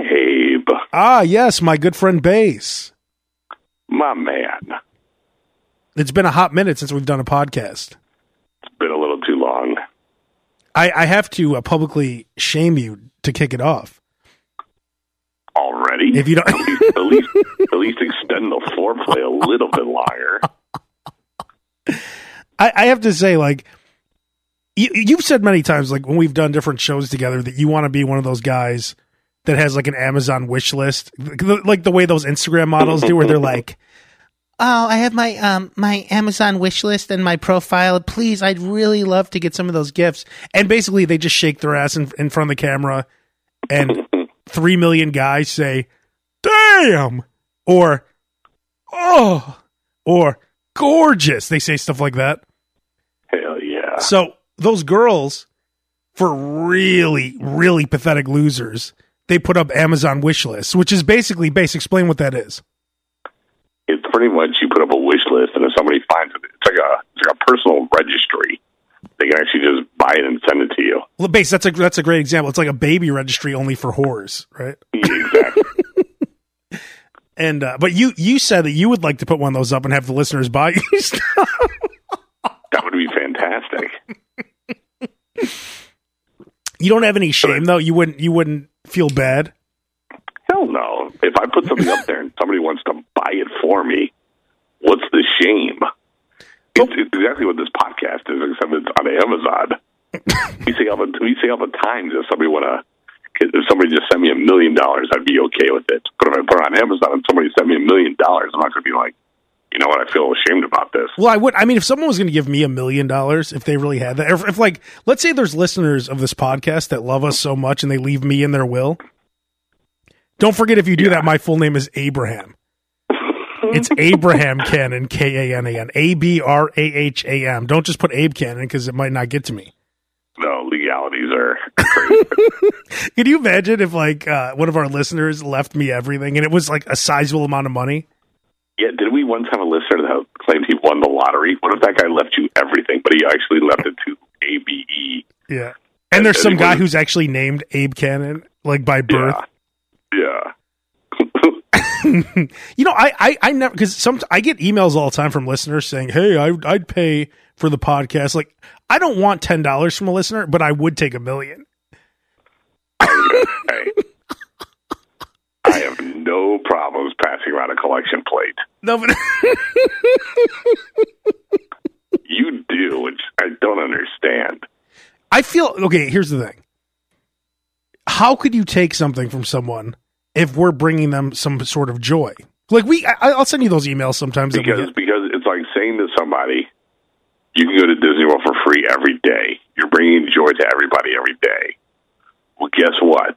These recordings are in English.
Abe, Ah, yes, my good friend Bass. my man. It's been a hot minute since we've done a podcast. It's been a little too long. I, I have to uh, publicly shame you to kick it off. Already? If you don't, at least, at least, at least extend the foreplay a little bit longer. I, I have to say, like, you've said many times, like when we've done different shows together, that you want to be one of those guys that has like an Amazon wish list, like the way those Instagram models do, where they're like, Oh, I have my um my Amazon wish list and my profile. Please, I'd really love to get some of those gifts. and basically they just shake their ass in, in front of the camera, and three million guys say, "Damn," or "Oh," or "Gorgeous." They say stuff like that. Hell yeah. So those girls, for really, really pathetic losers, they put up Amazon wish lists, which is basically base. Explain what that is. It's pretty much you put up a wish list, and if somebody finds it, it's like a it's like a personal registry. They can actually just buy it and send it to you. Well, base. That's a that's a great example. It's like a baby registry only for whores, right? Exactly. And uh, but you you said that you would like to put one of those up and have the listeners buy you stuff. that would be fantastic. You don't have any shame though. You wouldn't you wouldn't feel bad. Hell no. If I put something up there and somebody wants to buy it for me, what's the shame? It's, it's exactly what this podcast is, except it's on Amazon. we say all the we say all the time that somebody want to. If somebody just sent me a million dollars, I'd be okay with it. But if I put it on Amazon and somebody sent me a million dollars, I'm not going to be like, you know what? I feel ashamed about this. Well, I would. I mean, if someone was going to give me a million dollars, if they really had that, if, if like, let's say there's listeners of this podcast that love us so much and they leave me in their will. Don't forget, if you do that, my full name is Abraham. It's Abraham Kanan, K A N A N, A B R A H A M. Don't just put Abe Kanan because it might not get to me. No legalities are. Can you imagine if like uh, one of our listeners left me everything and it was like a sizable amount of money? Yeah, did we once have a listener that claimed he won the lottery? What if that guy left you everything, but he actually left it to ABE? Yeah. And there's some guy who's actually named Abe Kanan, like by birth. Yeah. You know, I I, I never because some I get emails all the time from listeners saying, "Hey, I, I'd pay for the podcast." Like, I don't want ten dollars from a listener, but I would take a million. I have no problems passing around a collection plate. No, but You do, which I don't understand. I feel okay. Here's the thing: How could you take something from someone if we're bringing them some sort of joy? Like we, I, I'll send you those emails sometimes. Because because it's like saying to somebody, you can go to Disney World for free every day. You're bringing joy to everybody every day. Well, guess what?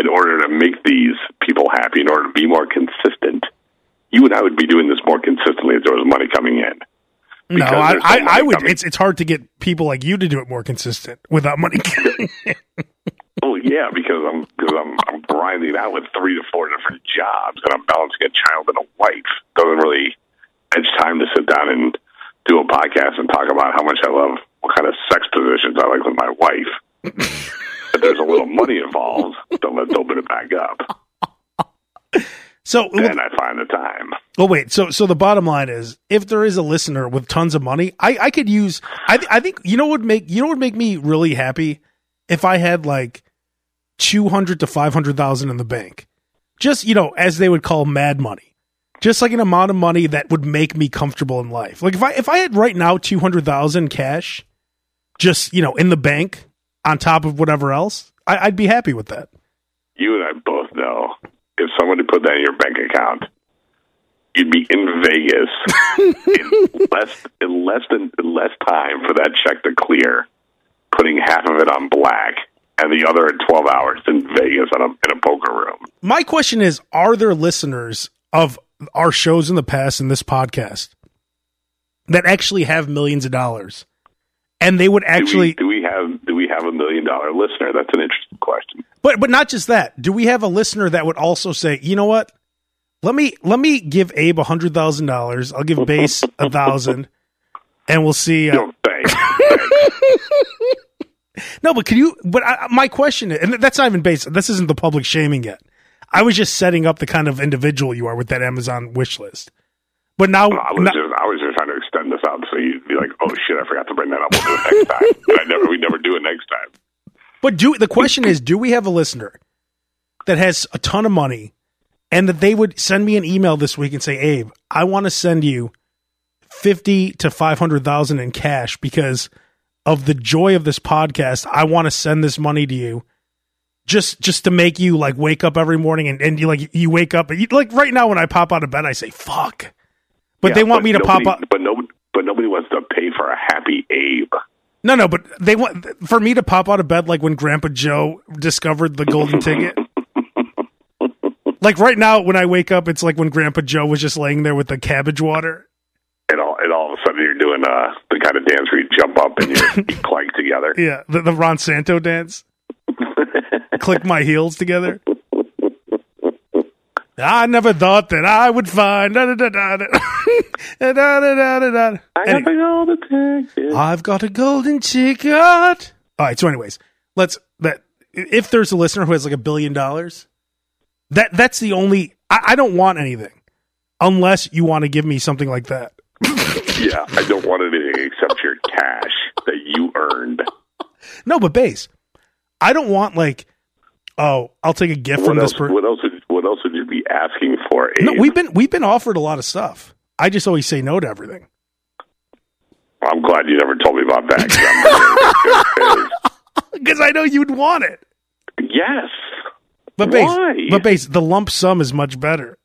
In order to make these people happy, in order to be more consistent, you and I would be doing this more consistently if there was money coming in. No, I, no I, I would. coming. It's it's hard to get people like you to do it more consistent without money. Oh yeah, because I'm because I'm I'm grinding out with three to four different jobs, and I'm balancing a child and a wife. Doesn't really It's time to sit down and do a podcast and talk about how much I love what kind of sex positions I like with my wife. if there's a little money involved, then let's open it back up. so, Then I find the time. well, wait. So, so the bottom line is, if there is a listener with tons of money, I, I could use. I, th- I think you know what would make you know what would make me really happy if I had like two hundred to five hundred thousand in the bank, just you know, as they would call mad money, just like an amount of money that would make me comfortable in life. Like if I if I had right now two hundred thousand cash, just you know, in the bank on top of whatever else, I, I'd be happy with that. You and I both know if somebody put that in your bank account, you'd be in Vegas in less in less than in less time for that check to clear, putting half of it on black and the other in twelve hours in Vegas in a in a poker room. My question is: Are there listeners of our shows in the past and this podcast that actually have millions of dollars, and they would actually, do we, do we have do we have a million dollar listener? That's an interesting question. but but not just that. Do we have a listener that would also say, you know what? Let me let me give Abe a hundred thousand dollars. I'll give Base a thousand, and we'll see. Uh, No, thanks. No, but can you? But I, my question, and that's not even Base. This isn't the public shaming yet. I was just setting up the kind of individual you are with that Amazon wish list. But now, I was now- just I was just extend this out so you'd be like, oh shit, I forgot to bring that up. We'll do it next time. And I never we never do it next time. but do the question is, do we have a listener that has a ton of money, and that they would send me an email this week and say, Abe, I want to send you fifty to five hundred thousand in cash because of the joy of this podcast. I want to send this money to you. Just, just to make you like wake up every morning and, and you like you wake up and you, like right now when I pop out of bed I say fuck, but Yeah, they want me to nobody, pop up. But nobody, but nobody wants to pay for a happy Abe. No, no, but they want for me to pop out of bed like when Grandpa Joe discovered the golden ticket. like right now, when I wake up, it's like when Grandpa Joe was just laying there with the cabbage water. And all and all of a sudden you're doing uh the kind of dance where you jump up and you, feet clank together. Yeah, the, the Ron Santo dance. Click my heels together. I never thought that I would find. Da, da, da, da, da. Da, da, da, da. I Anyway. got the golden ticket. I've got a golden ticket. All right. So, anyways, let's that if there's a listener who has like a billion dollars, that that's the only. I, I don't want anything unless you want to give me something like that. Yeah, I don't want anything except your cash that you earned. No, but base. I don't want like. Oh, I'll take a gift What from else? this person. What else? Would, what else would you be asking for? No, we've been we've been offered a lot of stuff. I just always say no to everything. I'm glad you never told me about that. 'cause Because I know you'd want it. yes. But base, Why? but base, the lump sum is much better.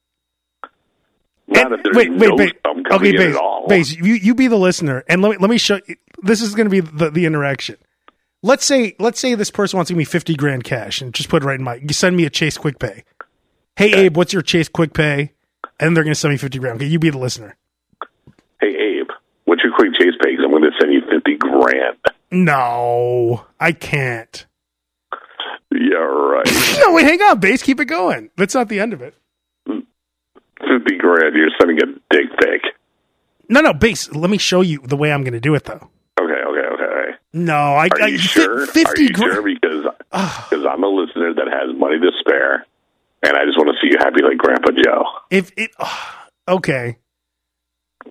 Not And- wait, wait, no base. sum Okay, base, base. You you be the listener, and let me let me show. you. This is going to be the the interaction. Let's say let's say this person wants to give me fifty grand cash, and just put it right in my. You send me a Chase Quick Pay. Hey Abe, what's your Chase Quick Pay? And they're going to send me fifty grand. Okay, you be the listener. Hey, Abe, what's your quick chase pay? I'm going to send you 50 grand. No, I can't. Yeah, right. No, wait, hang on, base. Keep it going. That's not the end of it. 50 grand, you're sending a dick pic. No, no, base. Let me show you the way I'm going to do it, though. Okay, okay, okay. No, I, Are I you fi- sure? fifty Are you grand. sure? Because because I'm a listener that has money to spare, and I just want to see you happy like Grandpa Joe. If it okay,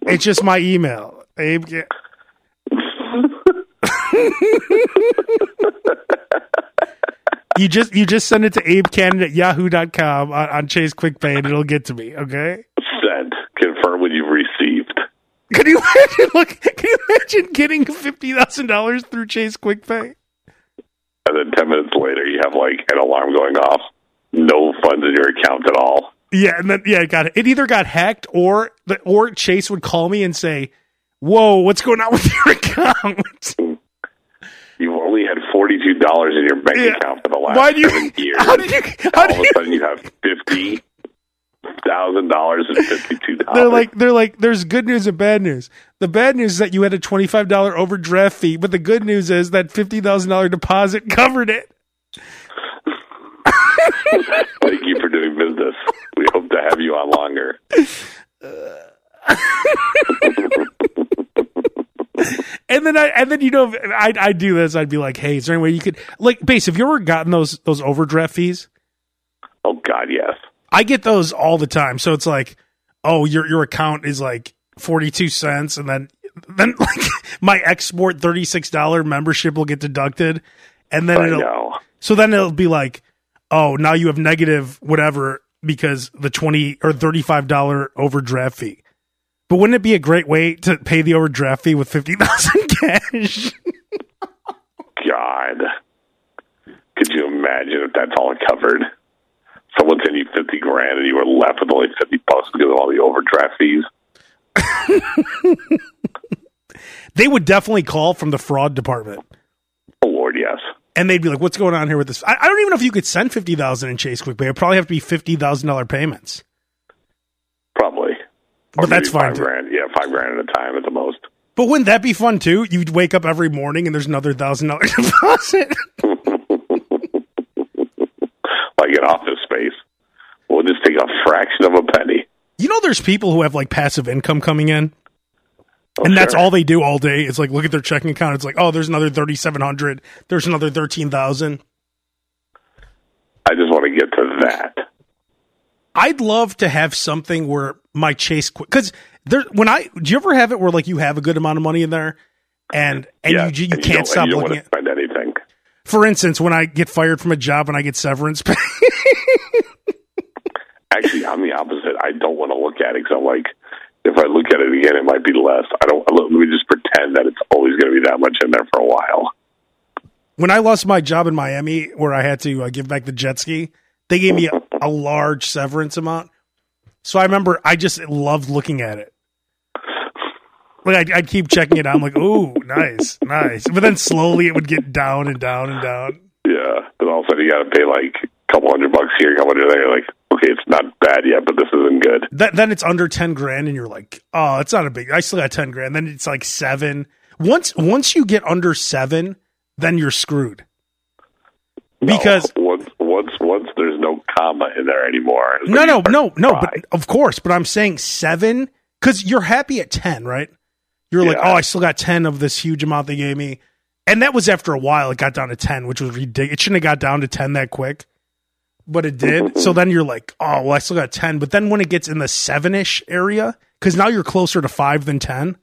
it's just my email. Abe, yeah. you just you just send it to Abe Kanan at yahoo.com on, on Chase Quick Pay and it'll get to me. Okay. Sent. Confirm what you've received. Can you imagine? Look, can you imagine getting fifty thousand dollars through Chase Quick Pay? And then 10 minutes later, you have like an alarm going off. No funds in your account at all. Yeah, and then yeah, it got it either got hacked or the or Chase would call me and say, "Whoa, what's going on with your account?" You've only had forty-two dollars in your bank Yeah. account for the last Why do you? seven years. How did you? How all did of you? a sudden, you have fifty thousand dollars and fifty-two dollars. They're like they're like there's good news and bad news. The bad news is that you had a twenty five dollar overdraft fee, but the good news is that fifty thousand dollar deposit covered it. Thank you for doing business. We hope to have you on longer. And then I and then you know I I do this. I'd be like, hey, is there any way you could like base? Have you ever gotten those those overdraft fees? Oh God, yes. I get those all the time. So it's like, oh, your your account is like forty two cents, and then then like my Xsport thirty six dollar membership will get deducted, and then I it'll know. so then it'll be like, oh, now you have negative whatever because the twenty or thirty five dollar overdraft fee. But wouldn't it be a great way to pay the overdraft fee with fifty thousand cash? God, could you imagine if that's all covered? Someone sent you fifty grand, and you were left with only fifty bucks because of all the overdraft fees. they would definitely call from the fraud department. Oh Lord, yes. And they'd be like, "What's going on here with this?" I, I don't even know if you could send fifty thousand in Chase Quick Pay. It'd probably have to be fifty thousand dollar payments. Probably. But Or that's fine, Five too. grand. Yeah, five grand at a time at the most. But wouldn't that be fun too? You'd wake up every morning and there's another thousand dollar deposit. Like an office space. We'll just take a fraction of a penny. you know, there's people who have like passive income coming in. Oh, and that's sure. all they do all day. It's like look at their checking account. It's like, oh, there's another thirty seven hundred. There's another thirteen thousand. I just want to get to that. I'd love to have something where my chase because there when I do you ever have it where like you have a good amount of money in there and and yeah, you you and can't don't- stop you don't looking at spend anything. for instance when I get fired from a job and I get severance pay Actually, I'm the opposite. I don't want to look at it because I'm like, if I look at it again, it might be less. I don't. Let me just pretend that it's always going to be that much in there for a while. when I lost my job in Miami where I had to uh, give back the jet ski they gave me a, a large severance amount so I remember I just loved looking at it like I'd, I'd keep checking it out I'm like ooh nice nice but then slowly it would get down and down and down Yeah, and all of a sudden you got to pay like a couple hundred bucks here, a couple hundred there. Like, okay, it's not bad yet, but this isn't good. Then it's under 10 grand and you're like, oh, it's not a big, I still got 10 grand. Then it's like seven. Once, once you get under seven, then you're screwed. Because No, once once once there's no comma in there anymore. no, no, no, no, but of course, but I'm saying seven because you're happy at 10, right? You're like, oh, I still got 10 of this huge amount they gave me. And that was after a while, it got down to 10, which was ridiculous. It shouldn't have got down to 10 that quick, but it did. so mm-hmm. then you're like, oh, well, I still got 10. But then when it gets in the seven ish area, because now you're closer to five than 10,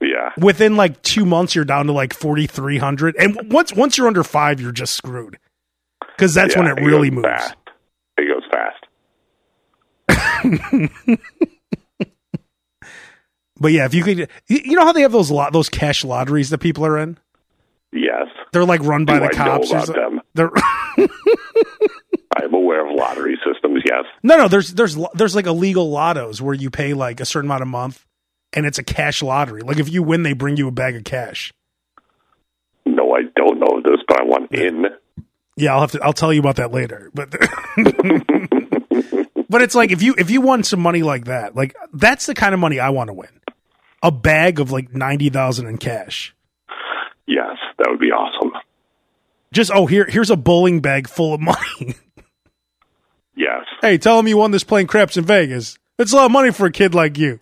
yeah, within like two months, you're down to like 4,300. And once, once you're under five, you're just screwed. Because that's Yeah, when it really moves. Fast. It goes fast. But yeah, if you could, you know how they have those lot, those cash lotteries that people are in? Yes, They're like run by Do the I cops. or about them? They're I'm aware of lottery systems. Yes, no, no. There's there's there's like illegal lottos where you pay like a certain amount a month, and it's a cash lottery. Like if you win, they bring you a bag of cash. no, I don't know this, but I want in. Yeah, I'll have to. I'll tell you about that later. But but it's like if you if you won some money like that, like that's the kind of money I want to win. A bag of like ninety thousand in cash. Yes, that would be awesome. Just oh here here's a bowling bag full of money. Yes, hey, tell them you won this playing craps in Vegas. That's a lot of money for a kid like you.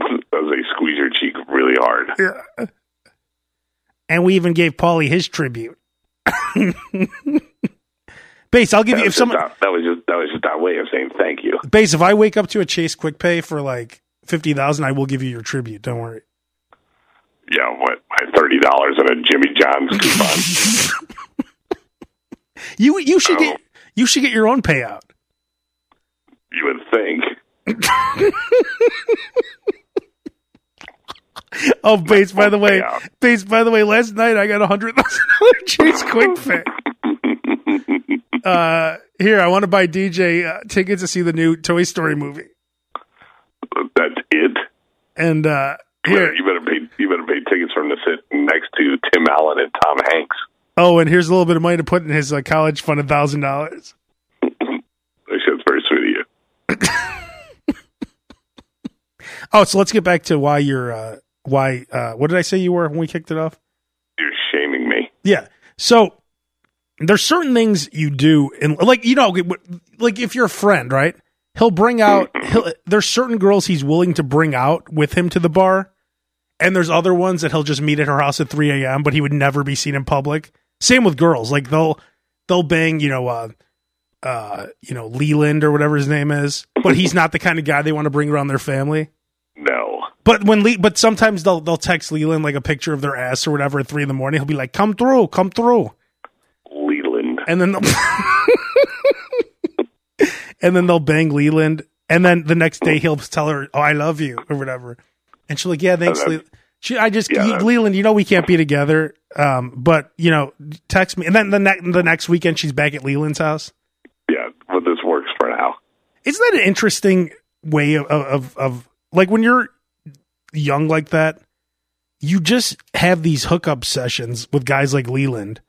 as they squeeze your cheek really hard. Yeah. And we even gave Paulie his tribute. Base, I'll give That you if someone that, that was just that was just that way of saying thank you. Base, if I wake up to a Chase Quick Pay for like fifty thousand, I will give you your tribute. Don't worry. Yeah, what my thirty dollars and a Jimmy John's coupon. You you should Oh. get you should get your own payout. You would think. Oh, Base, by the way. Base, by the way, last night I got a hundred thousand dollar Chase Quick Pay. Uh, here, I want to buy DJ uh, tickets to see the new Toy Story movie, That's it. and uh, You better, you better pay. You better pay tickets for him to sit next to Tim Allen and Tom Hanks. oh, and here's a little bit of money to put in his uh, college fund, a thousand dollars. Actually, that's very sweet of you. Oh, so let's get back to why you're uh, why uh, what did I say you were when we kicked it off? You're shaming me. Yeah. So there's certain things you do, and like you know, like if you're a friend, right? He'll bring out. He'll, there's certain girls he's willing to bring out with him to the bar, and there's other ones that he'll just meet at her house at 3 a.m. But he would never be seen in public. Same with girls. Like they'll they'll bang, you know, uh, uh, you know, Leland or whatever his name is, but he's not the kind of guy they want to bring around their family. No. But when Le- but sometimes they'll they'll text Leland like a picture of their ass or whatever at three in the morning. He'll be like, "Come through, come through," Leland. and then they'll and then they'll bang Leland, and then the next day he'll tell her, "Oh, I love you" or whatever, and she's like, "Yeah, thanks, Leland." She, I just Yeah, you- Leland, you know we can't be together, um, but you know, text me, and then the next the next weekend she's back at Leland's house. Yeah, but this works for now. Isn't that an interesting way of, of of like when you're young like that, you just have these hookup sessions with guys like Leland,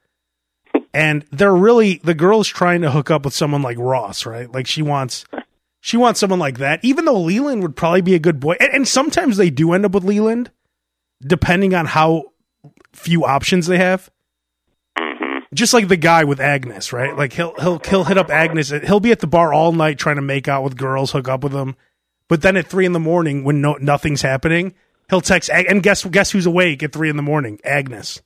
and they're really the girl's trying to hook up with someone like Ross, right? Like she wants she wants someone like that, even though Leland would probably be a good boy, and, and sometimes they do end up with Leland, depending on how few options they have just like the guy with Agnes, right? Like he'll he'll he'll hit up Agnes. He'll be at the bar all night trying to make out with girls, hook up with them. But then at three in the morning, when no nothing's happening, He'll text Ag- and guess guess who's awake at three in the morning? Agnes.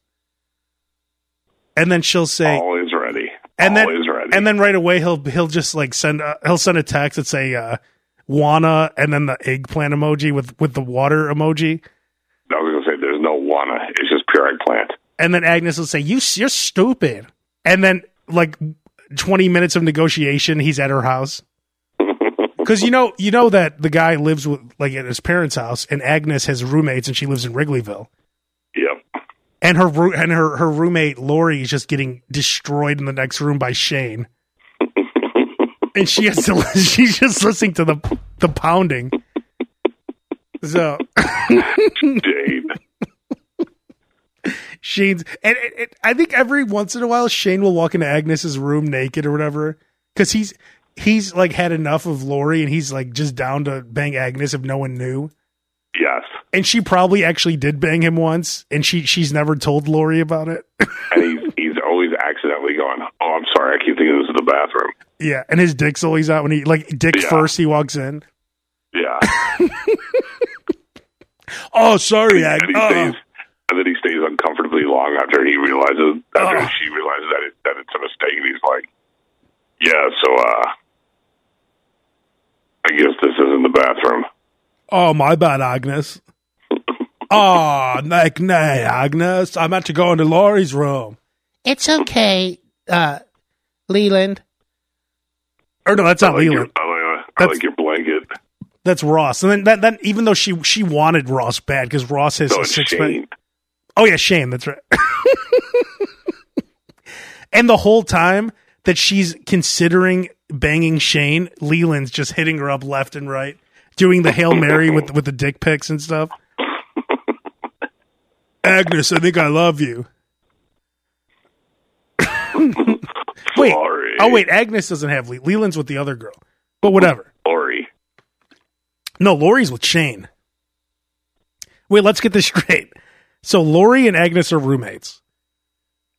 And then she'll say, Always ready. and then Always ready. and then right away he'll he'll just like send a, he'll send a text that say uh, wanna and then the eggplant emoji with with the water emoji. I was gonna say there's no wanna. It's just pure eggplant. And then Agnes will say, "You, you're stupid." And then, like, twenty minutes of negotiation, he's at her house. Because you know, you know that the guy lives with like at his parents' house, and Agnes has roommates, and she lives in Wrigleyville. Yeah, And her and her her roommate Lori is just getting destroyed in the next room by Shane, and she has to. She's just listening to the the pounding. So Jade. Shane's and it, it, I think every once in a while Shane will walk into Agnes's room naked or whatever because he's he's like had enough of Lori and he's like just down to bang Agnes if no one knew. Yes. And she probably actually did bang him once, and she she's never told Lori about it. And he's he's always accidentally going, Oh, I'm sorry, I keep thinking this is the bathroom. yeah, and his dick's always out when he like dick Yeah. first he walks in. Yeah. Oh, sorry, Ag. and he stays and then he stays uncomfortably long after he realizes after Oh. she realizes that it, that it's a mistake and he's like, Yeah, so uh I guess this isn't the bathroom. Oh, my bad, Agnes. oh, like, nay, Agnes. I meant to go into Lori's room. It's okay, uh, Leland. Or no, that's I not like, your, Leland. I, like, I That's- like your blanket. That's Ross. And then that, then even though she she wanted Ross bad because Ross has No, a it's six pack. Oh yeah, Shane. That's right. and the whole time that she's considering banging Shane, Leland's just hitting her up left and right, doing the hail mary with with the dick pics and stuff. Agnes, I think I love you. wait. Sorry. Oh wait, Agnes doesn't have Le- Leland's with the other girl. But whatever. Lori. No, Lori's with Shane. Wait, let's get this straight. So Lori and Agnes are roommates.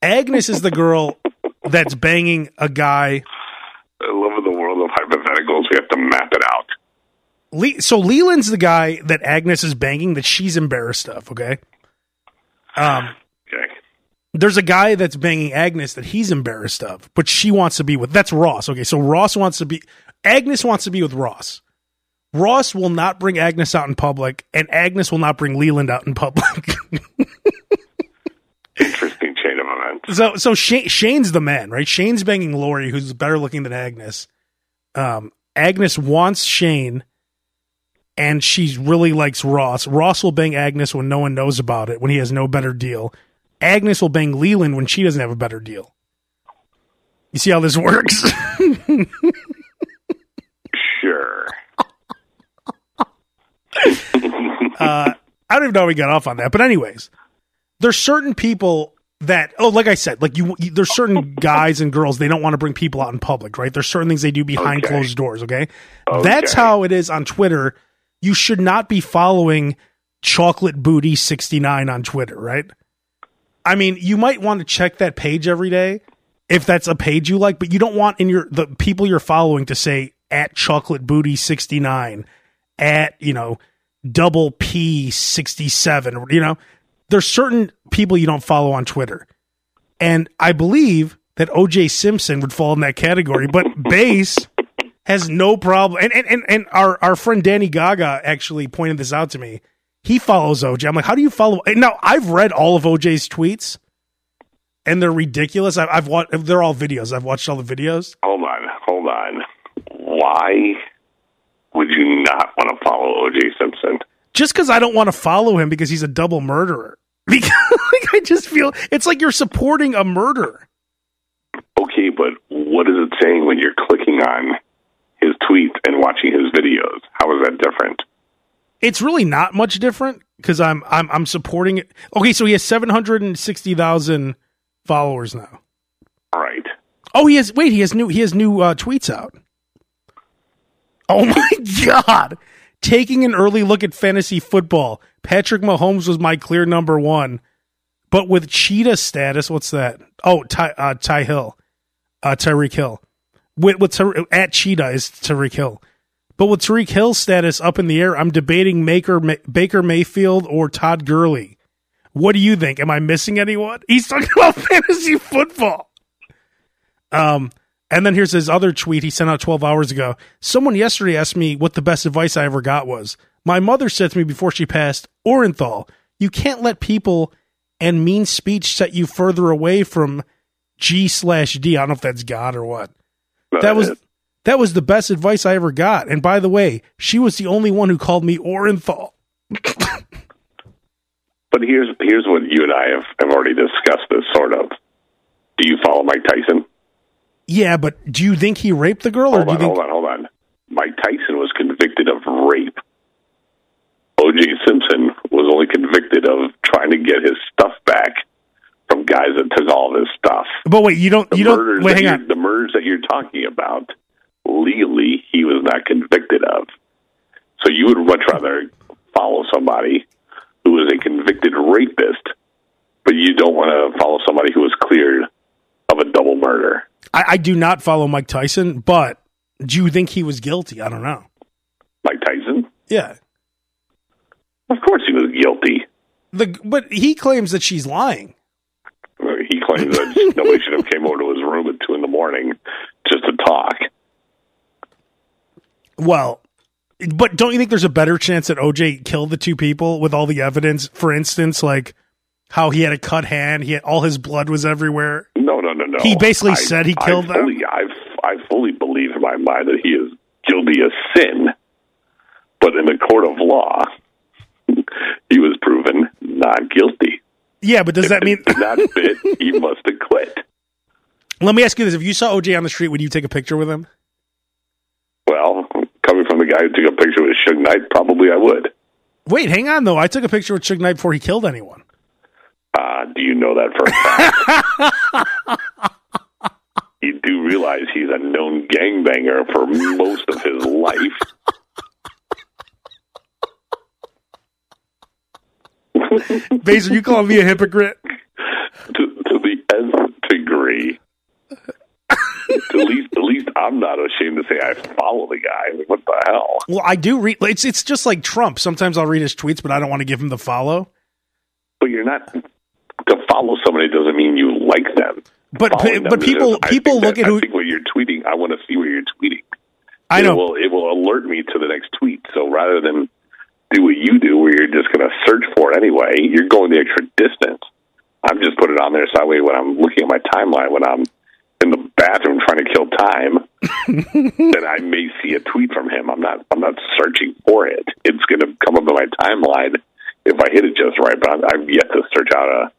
Agnes is the girl that's banging a guy. I love the world of hypotheticals. We have to map it out. Le- so Leland's the guy that Agnes is banging that she's embarrassed of. Okay. Um, Okay. there's a guy that's banging Agnes that he's embarrassed of, but she wants to be with. That's Ross. Okay, so Ross wants to be. Agnes wants to be with Ross. Ross will not bring Agnes out in public, and Agnes will not bring Leland out in public. Interesting chain of events. so, so Shane, Shane's the man, right? Shane's banging Lori, who's better looking than Agnes. Um, Agnes wants Shane, and she really likes Ross. Ross will bang Agnes when no one knows about it, when he has no better deal. Agnes will bang Leland when she doesn't have a better deal. You see how this works? Sure. Uh, I don't even know how we got off on that, but anyways, there's certain people that oh, like I said, like you, you there's certain guys and girls they don't want to bring people out in public, right? There's certain things they do behind Okay. closed doors. Okay, Okay. that's how it is on Twitter. You should not be following Chocolate Booty sixty nine on Twitter, right? I mean, you might want to check that page every day if that's a page you like, but you don't want in your the people you're following to say at Chocolate Booty sixty nine, at you know double P sixty seven. You know, there's certain people you don't follow on Twitter, and I believe that OJ Simpson would fall in that category. But Base has no problem, and and and, and our our friend Danny Gaga actually pointed this out to me. He follows OJ. I'm like, how do you follow? and Now I've read all of OJ's tweets, and they're ridiculous. I, I've watched. They're all videos. I've watched all the videos. Hold on. Hold on. Why would you not want to follow OJ Simpson? just because I don't want to follow him because he's a double murderer. Because like, I just feel it's like you're supporting a murder. Okay, but what is it saying when you're clicking on his tweets and watching his videos? How is that different? It's really not much different because I'm I'm I'm supporting it. Okay, so he has seven hundred and sixty thousand followers now. All right. Oh, he has wait, he has new he has new uh, tweets out. Oh my god. Taking an early look at fantasy football. Patrick Mahomes was my clear number 1. But with cheetah status, what's that? Oh, Ty uh, Ty Hill. Uh Tyreek Hill. With with at cheetah is Tyreek Hill. But with Tyreek Hill's status up in the air, I'm debating Maker, Ma- Baker Mayfield or Todd Gurley. What do you think? Am I missing anyone? He's talking about fantasy football. Um, and then here's his other tweet he sent out 12 hours ago. Someone yesterday asked me what the best advice I ever got was. My mother said to me before she passed, Orenthal, you can't let people and mean speech set you further away from G slash D. I don't know if that's God or what. That was that was the best advice I ever got. And by the way, she was the only one who called me Orenthal. But here's here's what you and I have, have already discussed this sort of. Do you follow Mike Tyson? Yeah, but do you think he raped the girl, or Hold do you on, think? hold on, hold on. Mike Tyson was convicted of rape. O.J. Simpson was only convicted of trying to get his stuff back from guys that took all of his stuff. But wait, you don't. The You murders don't. Wait, that hang you're- on. The murders that you're talking about, legally, he was not convicted of. So you would much rather follow somebody who is a convicted rapist, but you don't want to follow somebody who was cleared of a double murder. I, I do not follow Mike Tyson, but do you think he was guilty? I don't know. Mike Tyson, Yeah, of course, he was guilty. the but he claims that she's lying. He claims that nobody should have came over to his room at two in the morning just to talk. Well, but don't you think there's a better chance that OJ killed the two people with all the evidence? For instance, like how he had a cut hand, he had all his blood was everywhere. No, no, no, no. He basically said he killed I them? I, I fully believe in my mind that he is guilty of sin, but in the court of law, he was proven not guilty. Yeah, but does that mean? Not fit. He must acquit. Let me ask you this: If you saw OJ on the street, would you take a picture with him? Well, coming from the guy who took a picture with Suge Knight, probably I would. Wait, hang on though. I took a picture with Suge Knight before he killed anyone. Uh, do you know that for a fact? you do realize he's a known gangbanger for most of his life. Base, are you calling me a hypocrite? to, to the nth degree. at least, at least I'm not ashamed to say I follow the guy. What the hell? Well, I do read. It's it's just like Trump. Sometimes I'll read his tweets, but I don't want to give him the follow. But you're not to follow somebody doesn't mean you like them. But Following but them is people I people look that- at who I think what you're tweeting. I want to see what you're tweeting. I It know. will, it will alert me to the next tweet. So rather than do what you do, where you're just going to search for it anyway, you're going the extra distance. I'm just putting it on there so that way when I'm looking at my timeline, when I'm in the bathroom trying to kill time, then I may see a tweet from him. I'm not. I'm not searching for it. It's going to come up in my timeline if I hit it just right. But I'm, I've yet to search out a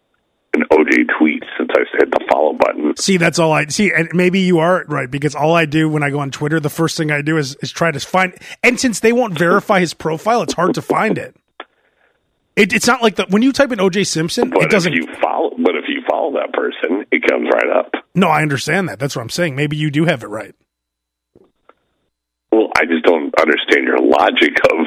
an OJ tweet since I hit the follow button. See, that's all I see. And maybe you are right because all I do when I go on Twitter, the first thing I do is, is try to find. And since they won't verify his profile, it's hard to find it. it it's not like the when you type in OJ Simpson, But it doesn't. you follow, but if you follow that person, it comes right up. no, I understand that. That's what I'm saying. Maybe you do have it right. Well, I just don't understand your logic of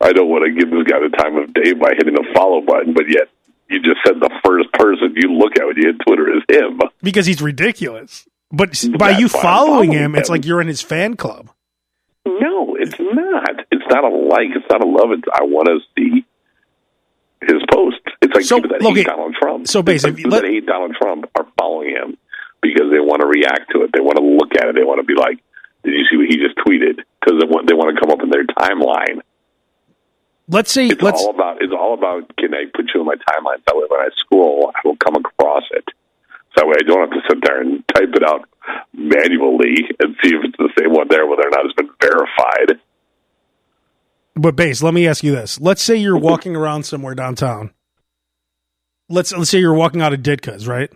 I don't want to give this guy the time of day by hitting the follow button, but yet you just said the first person you look at when you hit Twitter is him. because he's ridiculous. But s- by That's you following following him, it's like you're in his fan club. No, it's not. It's not a like. It's not a love. It's I want to see his post. It's like So, people that okay, hate Donald Trump. so basically, people let- that hate Donald Trump are following him because they want to react to it. They want to look at it. They want to be like, "Did you see what he just tweeted?" Because they want they want to come up in their timeline. Let's say It's let's all about it's all about can I put you in my timeline that way when I scroll I will come across it. So that way I don't have to sit there and type it out manually and see if it's the same one there whether or not it's been verified. But base, let me ask you this. Let's say you're walking around somewhere downtown. Let's let's say you're walking out of Ditka's, right?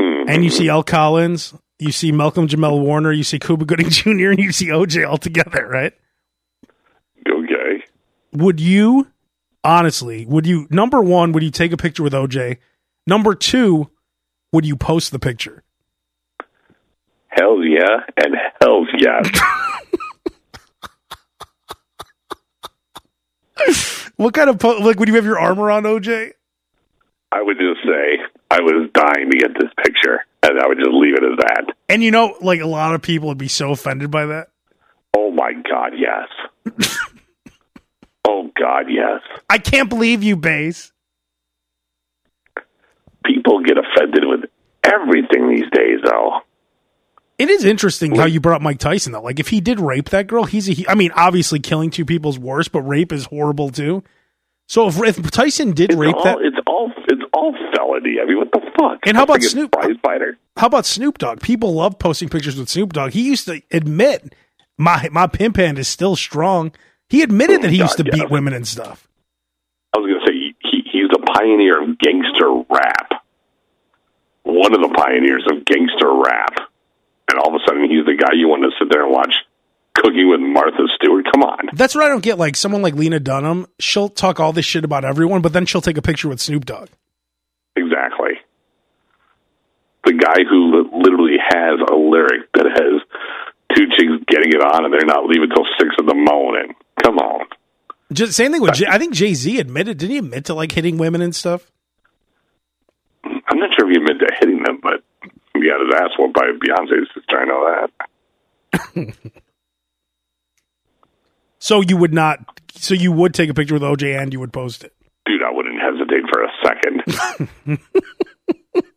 Hmm. And you see Al Cowlings, you see Malcolm-Jamal Warner, you see Cuba Gooding Jr., and you see OJ all together, right? Okay. Would you honestly, would you number one, would you take a picture with OJ? Number two, would you post the picture? Hell yeah and hell yeah. What kind of po- like would you have your arm around OJ? I would just say I was dying to get this picture and I would just leave it as that. And you know, like a lot of people would be so offended by that. Oh my God, yes. oh God, yes. I can't believe you, Base. People get offended with everything these days, though. It is interesting how you brought up Mike Tyson though. Like if he did rape that girl, he's a. He, I mean, obviously killing two people's worse, but rape is horrible too. So if, if Tyson did It's rape all, that, it's all it's all felony. I mean, what the fuck? And how about Snoop? Fighter. how about Snoop Dogg? People love posting pictures with Snoop Dogg. He used to admit my my pimp hand is still strong. He admitted that he oh used to God, yeah. beat women and stuff. I was going to say he, he, he's the pioneer of gangster rap. One of the pioneers of gangster rap, and all of a sudden he's the guy you want to sit there and watch cooking with Martha Stewart. Come on, That's what I don't get. Like someone like Lena Dunham, she'll talk all this shit about everyone, but then she'll take a picture with Snoop Dogg. exactly. The guy who literally has a lyric that has two chicks getting it on, and they're not leaving till six in the morning. Come on. Just same thing with. Jay, I think Jay Z admitted. Didn't he admit to like hitting women and stuff? I'm not sure if he admitted to hitting them, but he got his ass whooped by Beyonce's sister. I know that. So you would not. So you would take a picture with OJ and you would post it. Dude, I wouldn't hesitate for a second.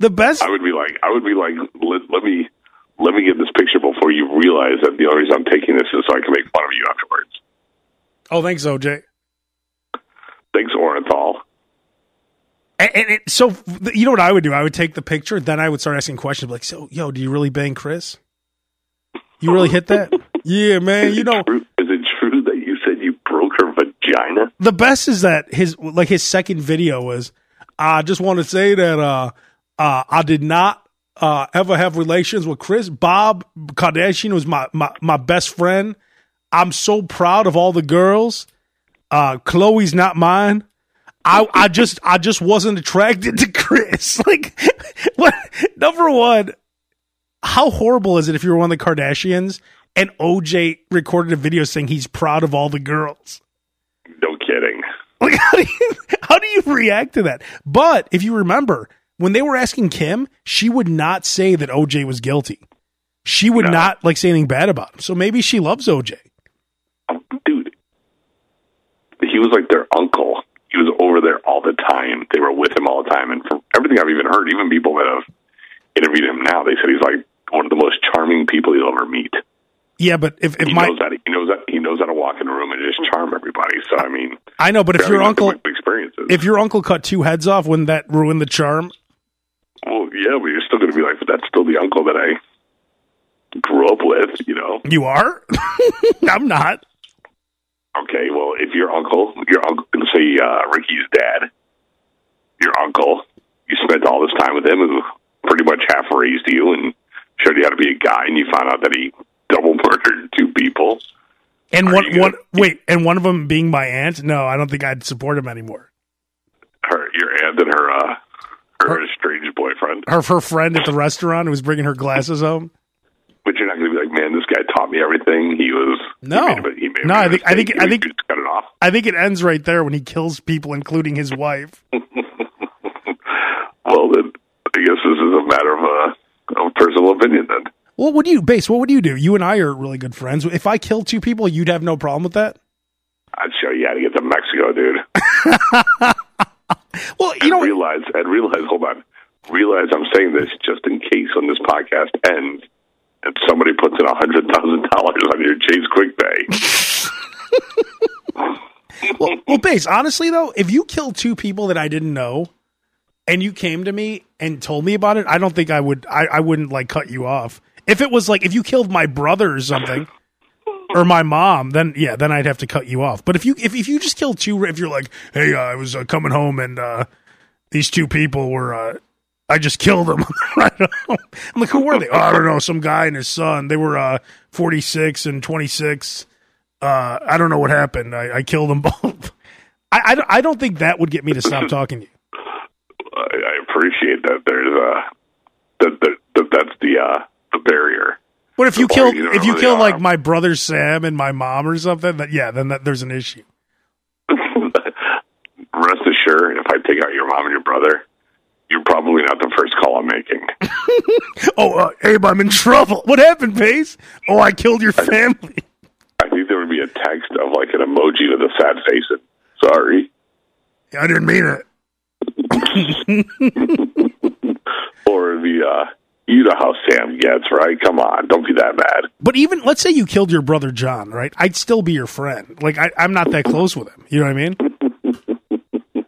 The best. I would be like, I would be like, let, let me, let me get this picture before you realize that the only reason I'm taking this is so I can make fun of you afterwards. Oh, thanks, OJ. Thanks, Orenthal. And, and it, so you know what I would do? I would take the picture, then I would start asking questions like, "So, yo, do you really bang Kris? You really hit that? yeah, man. Is You know, true, is it true that you said you broke her vagina? the best is that his like his second video was I just want to say that uh uh I did not uh ever have relations with Kris. Bob Kardashian was my my, my best friend. I'm so proud of all the girls. Uh Khloe's not mine. I I just I just wasn't attracted to Kris. Like what number one, how horrible is it if you were one of the Kardashians and OJ recorded a video saying he's proud of all the girls? No kidding. Like, how do you how do you react to that? But if you remember, when they were asking Kim, she would not say that OJ was guilty. She would No. not like say anything bad about him. So maybe she loves OJ. Dude, he was like their uncle. He was over there all the time. They were with him all the time. And from everything I've even heard, even people that have interviewed him now, they said he's like one of the most charming people you'll ever meet. Yeah, but if, if he my knows that he knows that he knows how to walk in a room and just charm everybody. So I mean, I know, but if your uncle experiences. if your uncle cut two heads off, wouldn't that ruin the charm? Well, yeah, but you're still going to be like, but that's still the uncle that I grew up with, you know. You are? I'm not. Okay, well, if your uncle, your uncle, let's say uh, Ricky's dad, your uncle, you spent all this time with him, who pretty much half raised you and showed you how to be a guy, and you found out that he double murdered two people. And Are one one gonna- wait, and one of them being my aunt? No, I don't think I'd support him anymore. Her, your aunt, and her, uh, her strange boyfriend. Her her friend at the restaurant who was bringing her glasses home. But you're not going to be like, man, this guy taught me everything. He was No. He made, he made No, I think- I think- I think- it off. I think it ends right there when he kills people, including his wife. Well, then I guess this is a matter of uh, of personal opinion. Then What would you base? What would you do? You and I are really good friends. If I killed two people, you'd have no problem with that. I'd show you how to get to Mexico, dude. Well, you and know, realize and realize. Hold on. Realize I'm saying this just in case when this podcast ends and somebody puts in a hundred thousand dollars on your Chase Quick Pay. well, well, base. Honestly, though, if you killed two people that I didn't know, and you came to me and told me about it, I don't think I would. I, I wouldn't like cut you off. If it was like if you killed my brother or something. Or my mom, then yeah, then I'd have to cut you off. But if you if, if you just killed two, if you're like, hey, uh, I was uh, coming home and uh, these two people were, uh, I just killed them. I don't know. I'm like, who were they? Oh, I don't know, some guy and his son. They were uh, 46 and 26. Uh, I don't know what happened. I, I killed them both. I, I, don't- I don't think that would get me to stop talking to you. I, I appreciate that. There's uh that, that, that that's the uh the barrier. But if you kill you if you kill like my brother Sam and my mom or something, that yeah, then that, there's an issue. Rest assured, if I take out your mom and your brother, You're probably not the first call I'm making. Oh, uh, Abe, I'm in trouble. What happened, Pace? Oh, I killed your family. I think there would be a text of like an emoji with a sad face. And, Sorry. I didn't mean it. Or the uh, you know how Sam gets, right? Come on, don't be that mad. But even let's say you killed your brother John, right? I'd still be your friend. Like I, I'm not that close with him. You know what I mean?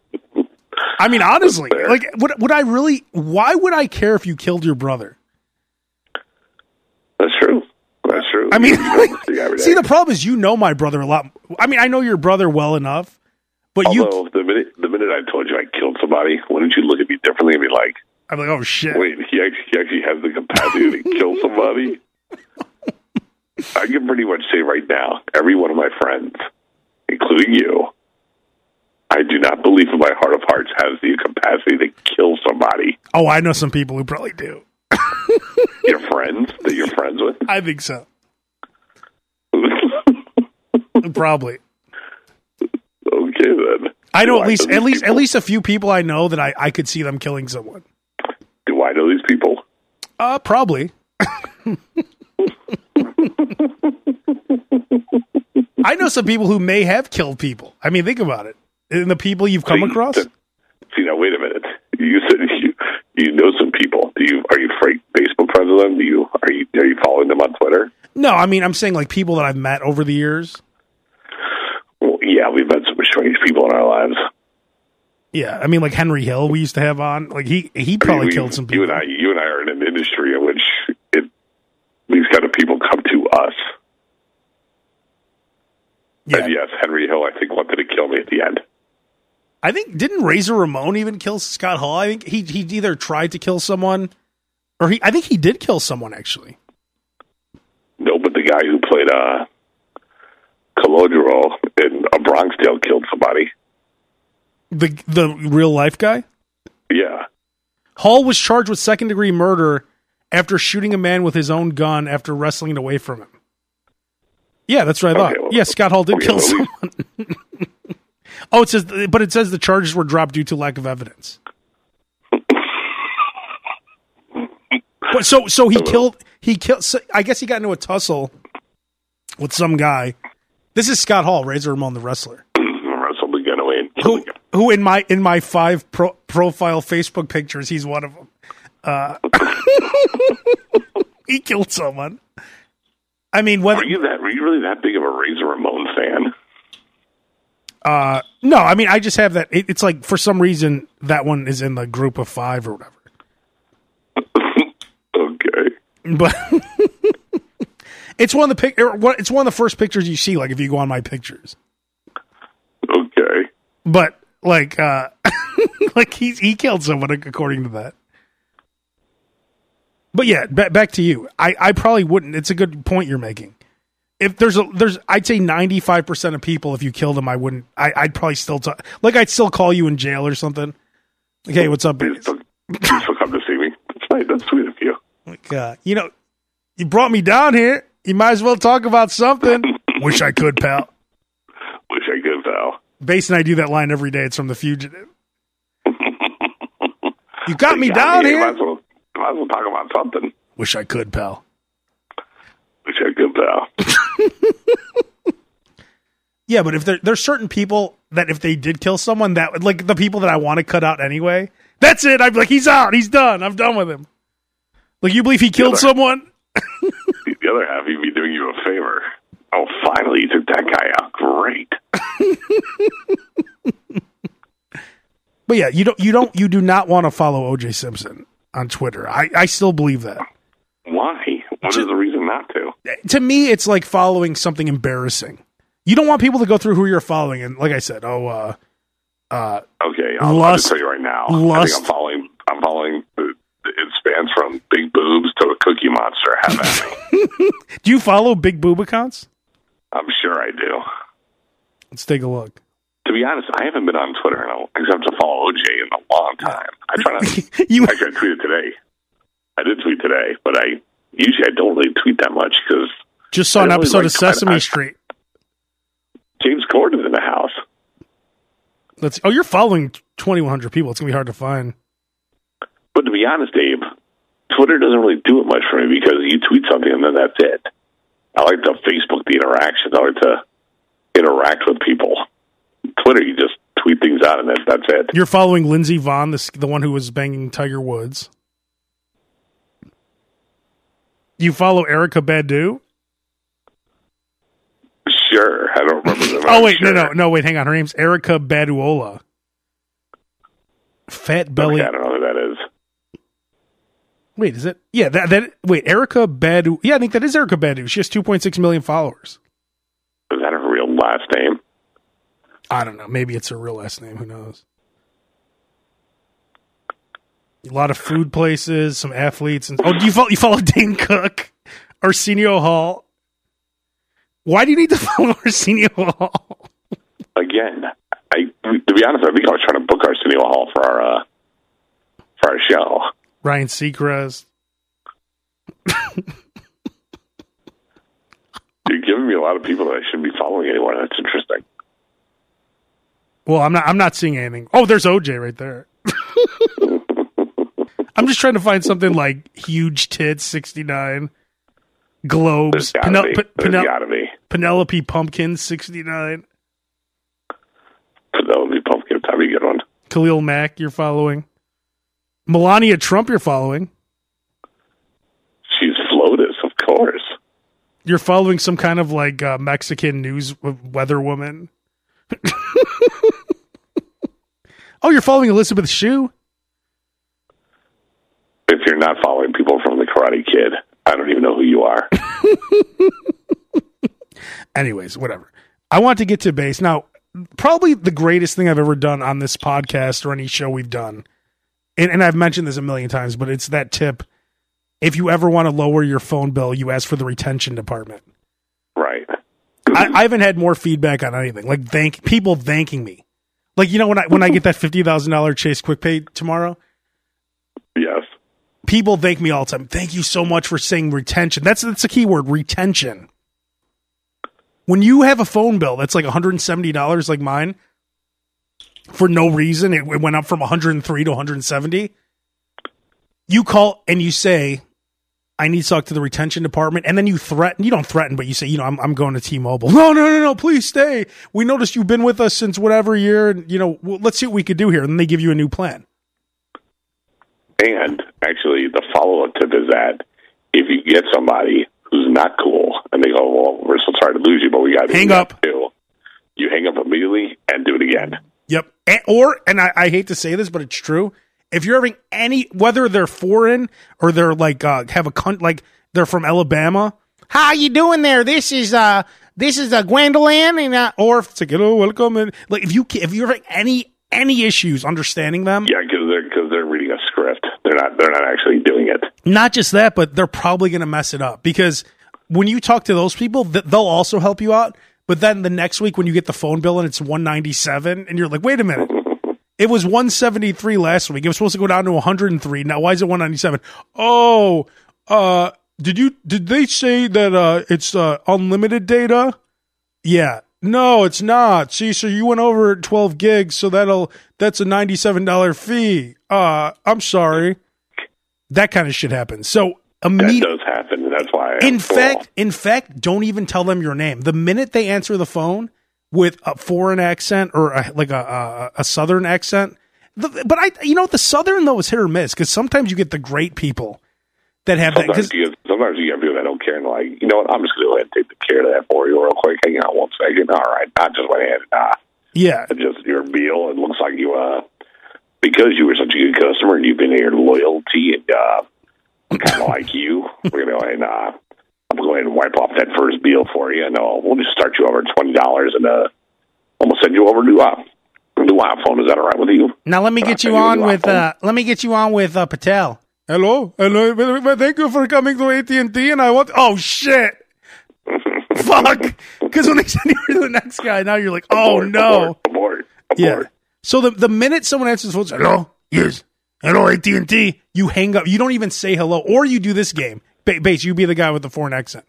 I mean, honestly, like would would I really? Why would I care if you killed your brother? That's true. That's true. I mean, don't see every see, day. the problem is you know my brother a lot. I mean, I know your brother well enough, but you, the minute the minute I told you I killed somebody, wouldn't you look at me differently and be like, I'm like, oh shit. "Wait, he actually, he actually has the capacity to kill somebody"? I can pretty much say right now, every one of my friends, including you, I do not believe in my heart of hearts has the capacity to kill somebody. Oh, I know some people who probably do. Your friends that you're friends with. I think so. Probably. Okay then. I know at least at least at least a few people I know that I, I could see them killing someone. I know these people? Uh probably. I know some people who may have killed people. I mean, think about it. And the people you've come See, across? th- See now, wait a minute. You said you you know some people. Do you are you Facebook friends with them? Do you are you are you following them on Twitter? No, I mean I'm saying like people that I've met over the years. Well, yeah, we've met some strange people in our lives. Yeah, I mean like Henry Hill we used to have on. Like he he probably We- killed some people. You and I, you and I are in an industry in which it these kind of people come to us. yeah. And yes, Henry Hill, I think wanted to kill me at the end. I think didn't Razor Ramon even kill Scott Hall? I think he he either tried to kill someone or he I think he did kill someone actually. No, but the guy who played uh, Calogero in A Bronx Tale killed somebody. The the real life guy? Yeah. Hall was charged with second degree murder after shooting a man with his own gun after wrestling it away from him. Yeah, that's what I thought. Okay, well- yeah, Scott Hall did okay, kill well, someone. oh, it says, but it says the charges were dropped due to lack of evidence. But so, so he killed. He killed. So I guess he got into a tussle with some guy. This is Scott Hall, Razor Ramon, the wrestler, Wrestled the gun away and who, who in my in my five pro, profile Facebook pictures, he's one of them. Uh, he killed someone. I mean, whether Are you that? Were you really that big of a Razor Ramon fan? Uh, no, I mean, I just have that. It, it's like for some reason that one is in the group of five or whatever. Okay. But it's one of the pic. or what- It's one of the first pictures you see. Like if you go on my pictures. But like, uh, like he he killed someone according to that. But yeah, ba- back to you. I I probably wouldn't. It's a good point you're making. If there's a there's I'd say 95 percent of people if you killed them I wouldn't I I'd probably still talk like I'd still call you in jail or something. Like, hey, what's up? Please, still- please come to see me. That's nice. That's sweet of you. Like, uh, you know, you brought me down here. You might as well talk about something. Wish I could, pal. Wish I could, pal. Bass and I do that line every day. It's from The Fugitive. You got me down Might here. as, well, might as well talk about something. Wish I could, pal. Wish I could, pal. Yeah, but if there there's certain people that if they did kill someone that like the people that I want to cut out anyway, that's it. I'm like, he's out. He's done. I'm done with him. Like, you believe he killed other- someone? the other half, he'd be doing you a favor. Oh, finally, you took that guy out. Great. But yeah, you don't you don't you do not want to follow OJ Simpson on Twitter. I I still believe that. Why? What is the reason not to? to me it's like following something embarrassing. You don't want people to go through who you're following and like I said, oh uh uh Okay, I'll, I'll just tell you right now. I think I'm following. I'm following. The, it spans from big boobs to a Cookie Monster. Have at me. do you follow big boob accounts? I'm sure I do. Let's take a look. To be honest, I haven't been on Twitter in a, except to follow OJ in a long time. I try to. you Actually, I tweeted today. I did tweet today, but I usually I don't really tweet that much because just saw an I really episode like- of Sesame I- Street. James Corden's in the house. Let's Oh, you're following 2100 people. It's going to be hard to find. But to be honest, Dave, Twitter doesn't really do it much for me because you tweet something and then that's it. I like the Facebook the interaction. I like to interact with people. Twitter, you just tweet things out and that, that's it. You're following Lindsey Vonn, the, the one who was banging Tiger Woods. You follow Erykah Badu? Sure. I don't remember them. Oh wait, sure. no, no, no. Wait, hang on. Her name's Erica Baduola. Fat belly. Okay, I don't know who that is. Wait, is it? Yeah, that that. Wait, Erykah Badu. Yeah, I think that is Erykah Badu. She has 2.6 million followers. Is that her real last name? I don't know. Maybe it's her real last name. Who knows? A lot of food places, some athletes, and oh, do you follow? You follow Dane Cook, Arsenio Hall. Why do you need to follow Arsenio Hall? Again, I to be honest, I think I was trying to book Arsenio Hall for our uh, for our show. Ryan Seacrest. You're giving me a lot of people that I shouldn't be following anymore. That's interesting. Well, I'm not. I'm not seeing anything. Oh, there's OJ right there. I'm just trying to find something like huge tits, 69, globes, Penel-. Pe- Penel-. Penelope Pumpkins, 69, Penelope Pumpkin. That'd be a good one. Khalil Mack, you're following, Melania Trump, you're following. She's Flotus, of course. You're following some kind of like uh, Mexican news weather woman. oh, you're following Elizabeth Shue. If you're not following people from the Karate Kid, I don't even know who you are. anyways, whatever. I want to get to base now. Probably the greatest thing I've ever done on this podcast or any show we've done, and, and I've mentioned this a million times, but it's that tip. If you ever want to lower your phone bill, you ask for the retention department. right. I, I haven't had more feedback on anything. Like thank people thanking me. Like you know when I when I get that fifty thousand dollar Chase Quick Pay tomorrow, Yes. people thank me all the time. Thank you so much for saying retention. That's that's a key word, retention. When you have a phone bill that's like $170 like mine for no reason, it, it went up from 103 to 170. You call and you say, I need to talk to the retention department. And then you threaten, you don't threaten, but you say, you know, I'm, I'm going to T-Mobile. No, no, no, no, please stay. We noticed you've been with us since whatever year. And, you know, well, let's see what we could do here. And then they give you a new plan. And actually, the follow up tip is that if you get somebody who's not cool and they go, well, we're so sorry to lose you, but we got to Hang up. Too, you hang up immediately and do it again. Yep. And, or, and I, I hate to say this, but it's true. If you're having any, whether they're foreign or they're like, uh, have a cunt, like they're from Alabama. How you doing there? This is, uh, this is, uh, Gwendolyn. And, uh, or if it's like, hello, welcome. And like, if you, if you're having any, any issues understanding them, Yeah, because they're because they're reading a script. They're not they're not actually doing it. not just that, but they're probably going to mess it up because when you talk to those people, th- they'll also help you out. But then the next week when you get the phone bill and it's 197 and you're like, wait a minute. It was 173 last week. It was supposed to go down to 103. Now why is it 197? Oh, uh did you did they say that uh it's uh unlimited data? Yeah. No, it's not. See, so you went over 12 gigs, so that'll that's a $97 fee. Uh I'm sorry. That kind of shit happens. So That does happen, that's why. I in fact, in fact, don't even tell them your name. The minute they answer the phone with a foreign accent or a, like a, a a southern accent, the, but I, you know, the southern though is hit or miss because sometimes you get the great people that have that. sometimes Because you, get, sometimes you get people that don't care and like, you know what? I'm just going to go ahead and take the care of that for you real quick. Hang on one second. All right, I just went ahead and uh, yeah, just your bill. It looks like you uh because you were such a good customer and you've been here loyalty and uh, kind of like you. We're going to go ahead and uh, I'm going to go ahead and wipe off that first bill for you. No, we'll just start you over at twenty dollars and uh, I'm going to send you over to uh, a new iPhone. Is that all right with you? now let me Uh, get you you on with uh, let me get you on with uh, Patel. Hello, hello. well, well, Thank you for coming to AT and T. And I want. Oh shit. Fuck. Because when they send you to the next guy, now you're like, oh Abort, no. abort, abort, Yeah. So the the minute someone answers the phone, say, hello, yes, hello, AT and T, you hang up. You don't even say hello, or you do this game. Ba- Base, you be the guy with the foreign accent.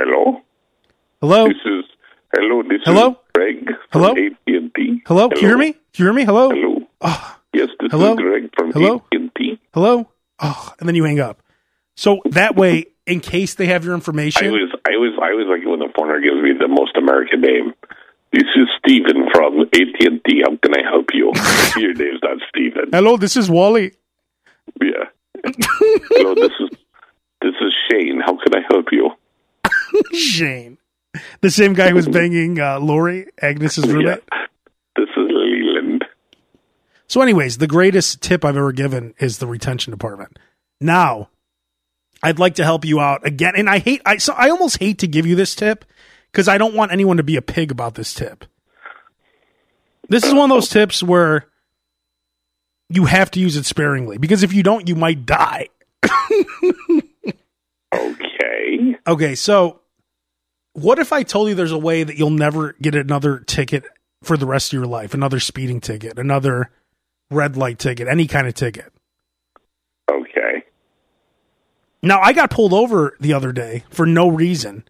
Hello. Hello, This is hello. This Hello? is Greg. Hello? AT and T. hello. Can you hear me? Can you hear me? Hello. Hello. Ah. Yes, this Hello? is Greg from Hello? AT&T. Hello? Oh, and then you hang up. So that way, in case they have your information, I always, I always, I always like when the foreigner gives me the most American name. This is Steven from AT&T. How can I help you? Your name's not Steven. hello, this is Wally. Yeah. Hello, this is this is Shane. How can I help you? Shane. The same guy who was banging uh, Lori, Agnes's roommate. Yeah. This is Leland. So, anyways, the greatest tip I've ever given is the retention department. Now, I'd like to help you out again, and I hate I so I almost hate to give you this tip because I don't want anyone to be a pig about this tip. This is one of those tips where you have to use it sparingly because if you don't, you might die. Okay. Okay, so what if I told you there's a way that you'll never get another ticket for the rest of your life? Another speeding ticket, another red light ticket, any kind of ticket. Okay. Now, I got pulled over the other day for no reason.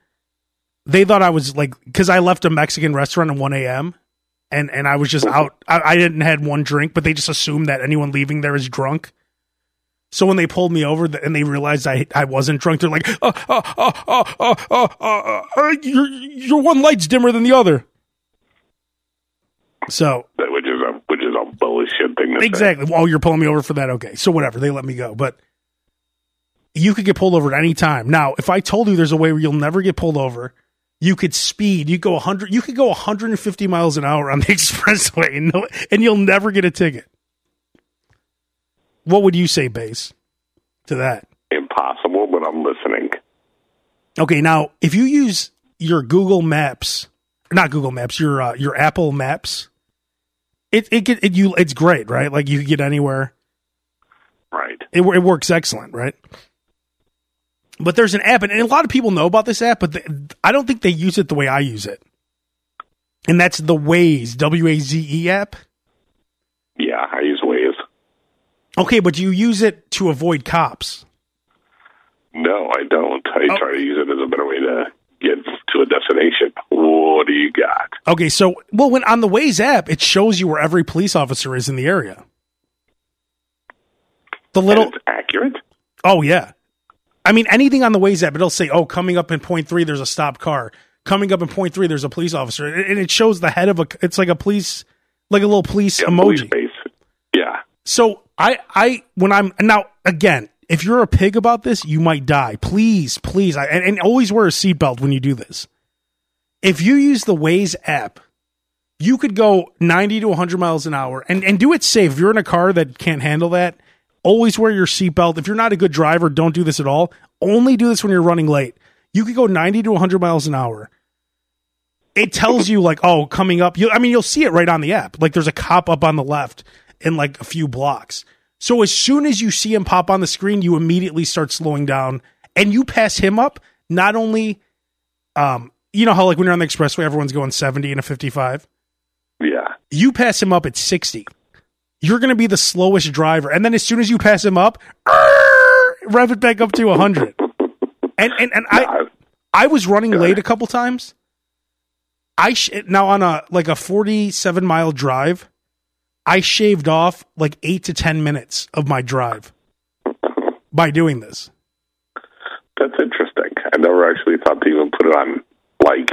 They thought I was like, because I left a Mexican restaurant at 1 a.m. and, and I was just uh-huh. out. I, I didn't had one drink, but they just assumed that anyone leaving there is drunk. So when they pulled me over and they realized I, I wasn't drunk, they're like, uh, uh, uh, uh, uh, uh, uh, uh your, your one light's dimmer than the other. So which is a which is a bullshit thing. exactly. Well, you're pulling me over for that. Okay, so whatever. They let me go, but you could get pulled over at any time. Now, if I told you there's a way where you'll never get pulled over, you could speed. You go 100. You could go 150 miles an hour on the expressway, and no, and you'll never get a ticket. What would you say, base, to that? Impossible, but I'm listening. Okay, now if you use your Google Maps, not Google Maps, your uh, your Apple Maps, it it, get, it you it's great, right? Like you can get anywhere. Right. It it works excellent, right? But there's an app, and a lot of people know about this app, but they, I don't think they use it the way I use it. And that's the Waze, W A Z E app. Yeah, I use. Okay, but do you use it to avoid cops. No, I don't. I Oh. try to use it as a better way to get to a destination. What do you got? Okay, so well, when on the Waze app, it shows you where every police officer is in the area. The little, accurate. oh yeah, I mean anything on the Waze app, it'll say, oh, coming up in point three, there's a stopped car. Coming up in point three, there's a police officer, and it shows the head of a. It's like a police, like a little police Yeah, emoji. police. So I, I, when I'm now again, if you're a pig about this, you might die. Please, please, I, and, and always wear a seatbelt when you do this. If you use the Waze app, you could go 90 to 100 miles an hour and, and do it safe. If you're in a car that can't handle that, always wear your seatbelt. If you're not a good driver, don't do this at all. Only do this when you're running late. You could go 90 to 100 miles an hour. It tells you like, oh, coming up. You, I mean, you'll see it right on the app. Like there's a cop up on the left in like a few blocks. So as soon as you see him pop on the screen, you immediately start slowing down and you pass him up. Not only, um, you know how like when you're on the expressway, everyone's going 70 and a 55. Yeah. You pass him up at 60. You're going to be the slowest driver. And then as soon as you pass him up, rev it back up to 100. And, and, and I, I was running late a couple times. I sh- now on a like a 47 mile drive, I shaved off like 8 to 10 minutes of my drive by doing this. that's interesting. I never actually thought to even put it on like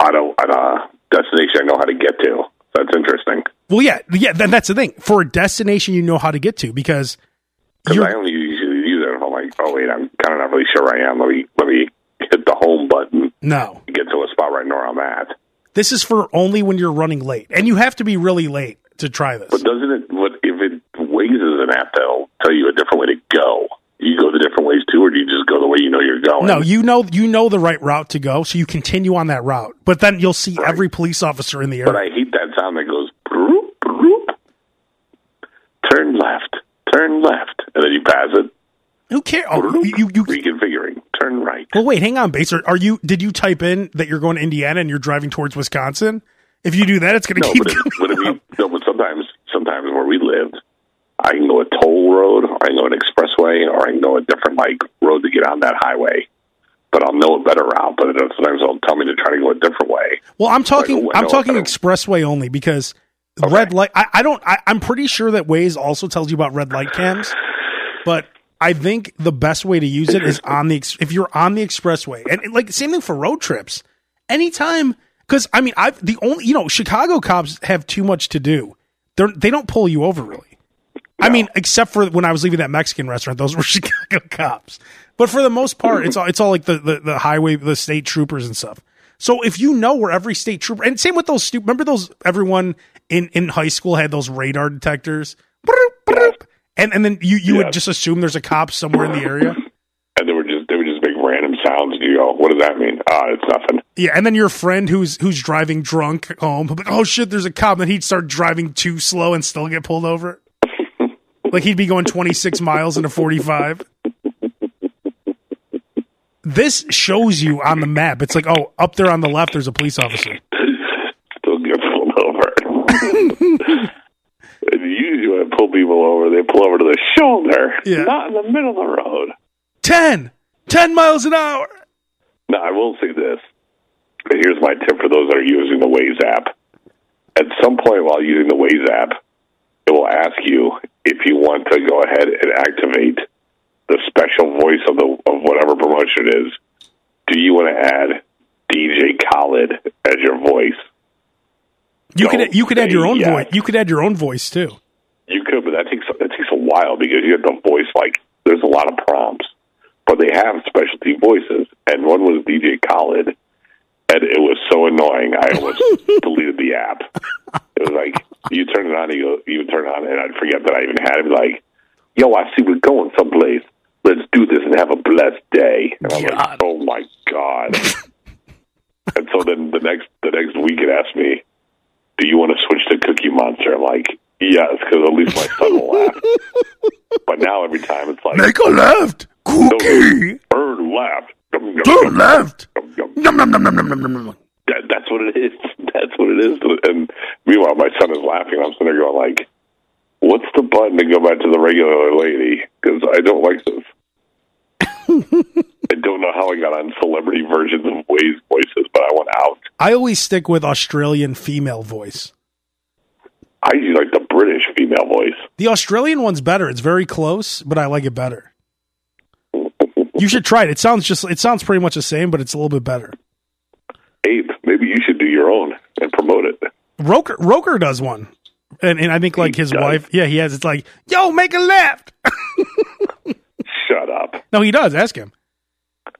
on a on a destination I know how to get to. That's interesting. Well, yeah, yeah, then that's the thing. For a destination you know how to get to because Because I only usually use it if I'm like, oh wait, I'm kind of not really sure where I am. Let me let me hit the home button no. get to a spot right where I'm at. This is for only when you're running late. And you have to be really late to try this. But doesn't it? What if it Waze is an app that'll tell you a different way to go? You go the different ways too, or do you just go the way you know you're going? No, you know you know the right route to go, so you continue on that route. But then you'll see every police officer in the area. But. I hate that sound that goes broop, broop. Turn left, turn left, and then you pass it. Who cares? Oh, you, you, you reconfiguring. Turn right. Well, wait, hang on, base. Are, you? Did you type in that you're going to Indiana and you're driving towards Wisconsin? If you do that, it's going to No, keep but, but going. if you, no, but sometimes, sometimes where we lived, I can go a toll road, or I can go an expressway, or I can go a different like road to get on that highway. But I'll know a better route. But sometimes they'll tell me to try to go a different way. Well, I'm talking. I I'm talking expressway only because red light. I, I don't. I, I'm pretty sure that Waze also tells you about red light cams, but I think the best way to use it is on the ex- if you're on the expressway, and, and, like same thing for road trips. Anytime, because I mean, I've the only you know Chicago cops have too much to do. They're they don't pull you over really. I mean, except for when I was leaving that Mexican restaurant, those were Chicago cops. But for the most part, it's all it's all like the, the, the highway, the state troopers and stuff. So if you know where every state trooper, and same with those stupid, remember those everyone in in high school had those radar detectors, and and then you you would just assume there's a cop somewhere in the area. And they were just they would just make random sounds, you go, "What does that mean?" Ah, it's nothing. Yeah, and then your friend who's who's driving drunk home, he'll like, oh shit, there's a cop, and then he'd start driving too slow and still get pulled over. like he'd be going 26 miles in a 45. This shows you on the map. It's like, oh, up there on the left, there's a police officer. Still get pulled over. and usually when I pull people over, they pull over to the shoulder, Yeah. not in the middle of the road. 10, 10 miles an hour. Now, I will say this. Here's my tip for those that are using the Waze app. At some point while using the Waze app, it will ask you if you want to go ahead and activate the special voice of the of whatever promotion it is. Do you want to add DJ Khaled as your voice? You Don't could you could add your own yes. voice. You could add your own voice too. You could, but that takes that takes a while because you have the voice. Like there's a lot of prompts, but they have specialty voices, and one was DJ Khaled, and it was so annoying. I almost deleted the app. It was like you turn it on, and you you turn it on, and I'd forget that I even had it. Like, yo, I see we're going someplace. Let's do this and have a blessed day. And I'm like, oh my god. and so then the next the next week it asked me, do you want to switch to Cookie Monster? I'm like, yes, because at least my son will laugh. but now every time it's like, Make a left, cookie. turn left. Turn left. That, Yum, yum, yum, yum, yum, yum, yum. that's what it is. That's what it is. And meanwhile, my son is laughing. I'm sitting there going like, what's the button to go back to the regular lady? Because I don't like this. I don't know how I got on celebrity versions of Waze voices, but I went out. I always stick with Australian female voice. I usually like the British female voice. The Australian one's better. It's very close, but I like it better. You should try it. It sounds just it sounds pretty much the same, but it's a little bit better. Abe, maybe you should do your own and promote it. Roker Roker does one. And and I think like He his does? wife, yeah, he has it's like, "Yo, make a left." Shut up. no, he does. Ask him.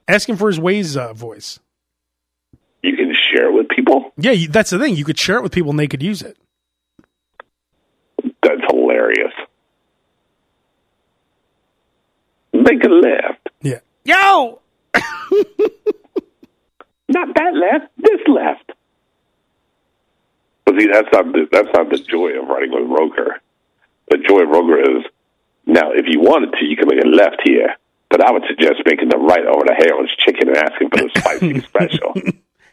Ask him for his Waze uh, voice. You can share it with people? Yeah, you, that's the thing. You could share it with people and they could use it. That's hilarious. Make a left. Yeah. Yo, Not that left, this left. But see, that's not the, that's not the joy of riding with Roker. The joy of Roker is now, if you wanted to, you can make a left here. But I would suggest making the right over to Harold's Chicken and asking for the spicy special.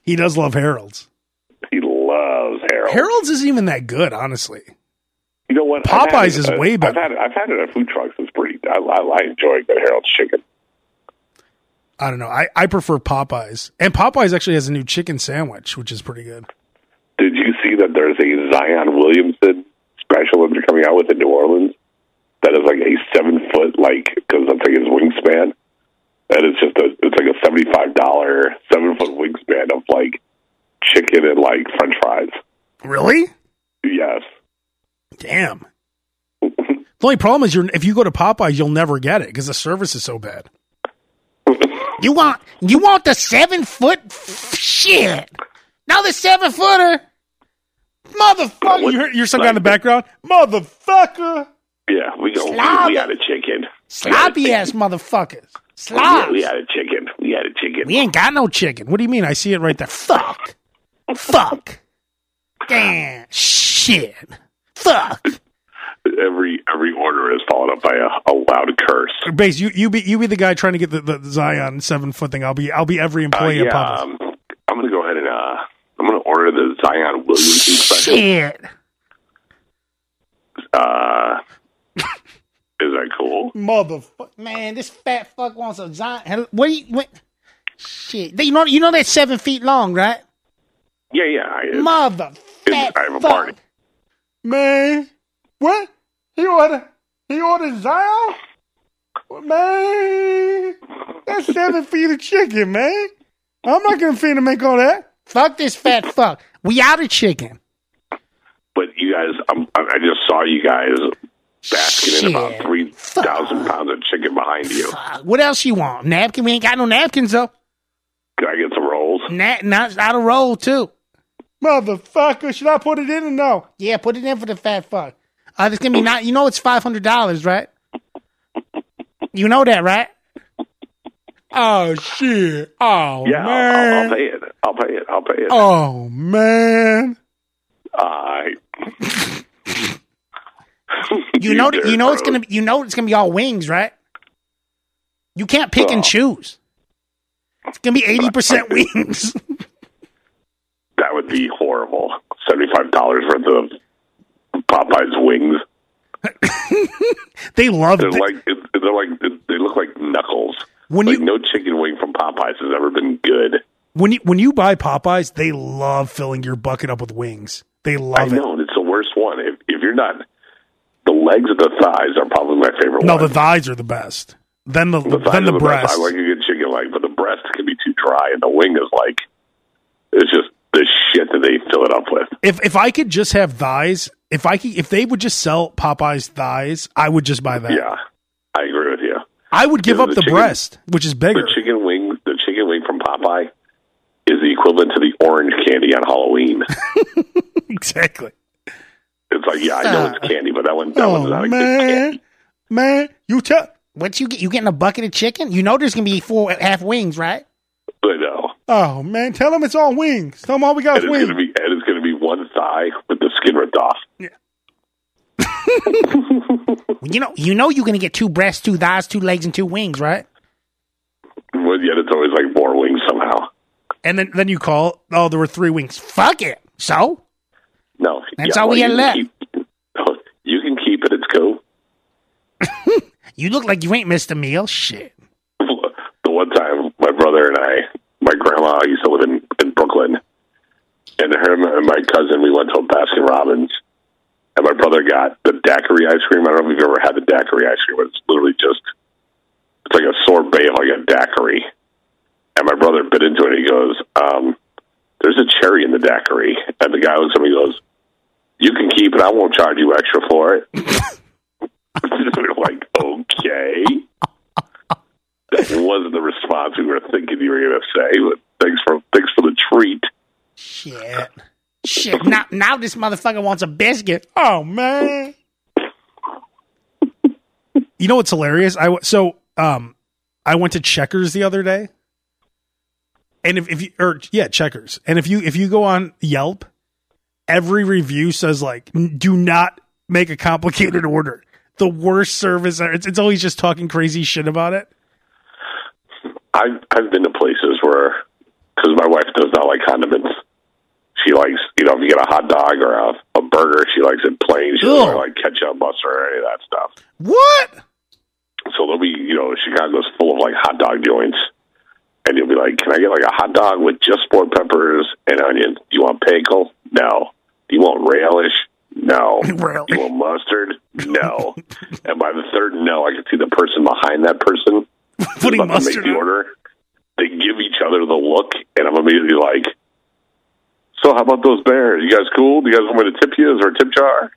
he does love Harold's. He loves Harold. Harold's isn't even that good, honestly. You know what? I've Popeyes it, is uh, way I've better. had it, I've had it at food trucks. It's pretty. I, I, I enjoy good Harold's Chicken. I don't know. I, I prefer Popeyes. And Popeyes actually has a new chicken sandwich, which is pretty good. Did you see that there's a Zion Williamson special that they're coming out with in New Orleans? That is like a seven foot, like because that's like his wingspan. And it's just a, it's like a seventy five dollar seven foot wingspan of like chicken and like French fries. Really? Yes, Damn. The only problem is you're if you go to Popeyes, you'll never get it because the service is so bad. You want you want the seven foot f- shit? Now the seven footer, Motherfucker! You heard your son guy in the background? Motherfucker! yeah, we go. We, we had a chicken. sloppy ass motherfuckers. Slobs. we had a chicken. We had a chicken. We ain't got no chicken. What do you mean? I see it right there. Fuck. Fuck. Damn. Shit. Fuck. Every every order is followed up by a, a loud curse. Base, you you be you be the guy trying to get the, the Zion seven foot thing. I'll be I'll be every Uh, employee at yeah, Popeyes. um, I'm gonna go ahead and uh, I'm gonna order the Zion Williamson special. Shit. Uh, is that cool? Motherfucker! Man, this fat fuck wants a giant. What do you? What? Shit. You know you know that's seven feet long, right? Yeah, yeah. I, Mother fat I have a fuck. party. Man, what? He ordered, he ordered Zion? Man, that's seven feet of chicken, man. I'm not gonna finna make all that. Fuck this fat fuck. We out of chicken. But you guys, I'm, I just saw you guys basking in about three thousand pounds of chicken behind you. Fuck. What else you want? Napkin? We ain't got no napkins though. Can I get some rolls? Na- not out of roll too. Motherfucker, should I put it in or no? Yeah, put it in for the fat fuck. Uh, it's gonna be not. You know it's five hundred dollars, right? You know that, right? Oh shit. Oh Yeah, I'll, I'll, I'll pay it. I'll pay it. I'll pay it. Oh man. I. You know. that- You know it's gonna. Be, you know it's gonna be all wings, right? You can't pick and Oh. choose. It's gonna be eighty percent wings. That would be horrible. Seventy-five dollars worth of Popeye's wings. They love They're it. like they're like they look like knuckles. When like you- no chicken wing from Popeyes has ever been good. when you when you buy Popeyes, they love filling your bucket up with wings. They I love it. know and it's the worst one. If if you're not, the legs and the thighs are probably my favorite. No, one. the thighs are the best. Then the, The then the are breast. I like a good chicken leg, but the breast can be too dry, and the wing is like it's just the shit that they fill it up with. if if I could just have thighs, if I could, if they would just sell Popeyes thighs, I would just buy that. Yeah, I agree with you. I would give Yeah, up the the, chicken- breast, which is bigger. The chicken wing, the chicken wing from Popeye, is the equivalent to the orange candy on Halloween. exactly. It's like, yeah, I know it's ah. candy, but that one, that one's oh, not Oh a good man, candy. man, you tell. what you get? You getting a bucket of chicken? You know there's gonna be four half wings, right? I know. Oh man, tell them it's all wings. Tell them all we got And is it's wings. be, and it's gonna be one thigh with the skin ripped off. Yeah. You know, you know you're gonna get two breasts, two thighs, two legs, and two wings, right? But yet it's always like more wings somehow. and then then you call. Oh, there were three wings. Fuck it. So No, That's yeah, all we had can Keep, you can keep it. It's cool. you look like you ain't missed a meal. Shit. the one time my brother and I, my grandma used to live in, in Brooklyn, and her and my cousin, we went to Baskin Robbins, and my brother got the daiquiri ice cream. I don't know if you've ever had the daiquiri ice cream, but it's literally just, it's like a sorbet of like a daiquiri. And my brother bit into it and he goes, um, there's a cherry in the daiquiri. And the guy looks at me and goes, you can keep it. I won't charge you extra for it. like, okay. That wasn't the response we were thinking you were going to say, but thanks for thanks for the treat. Shit. Shit. Now, now this motherfucker wants a biscuit. Oh man. you know what's hilarious? I so um I went to Checkers the other day. And if, if you or yeah, Checkers. And if you if you go on Yelp, every review says like do not make a complicated order. The worst service. It's, it's always just talking crazy shit about it. I've I've been to places where because my wife does not like condiments. She likes you know if you get a hot dog or a, a burger, she likes it plain. She doesn't like ketchup, mustard, or any of that stuff. What? So there'll be you know Chicago's full of like hot dog joints, and you'll be like, "Can I get like a hot dog with just sport peppers and onions? Do you want pickle? No. Do you want relish? No. Do you want mustard? No. and by the third no, I can see the person behind that person Putting about to make mustard the order. They give each other the look, and I'm immediately like, "So how about those bears? You guys cool? Do you guys want me to tip you? Is there a tip jar?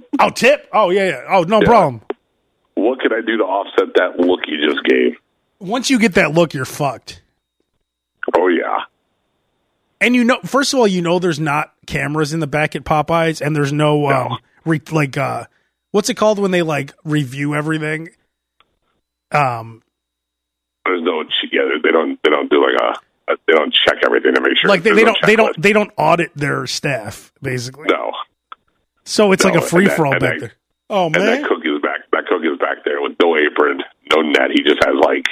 Oh, tip. Oh yeah, yeah. Oh, no Yeah. problem. what can I do to offset that look you just gave?" Once you get that look, you're fucked. Oh yeah. And you know, first of all, you know there's not cameras in the back at Popeyes, and there's no, um, re- like uh, what's it called when they like review everything? Um, There's no yeah. They don't they don't do like a, a they don't check everything to make sure. like they, they no don't they don't they don't audit their staff basically. no. So it's like a free for all back that- there. Oh And man, that cook is back. That cook is back there with no apron, no net. He just has like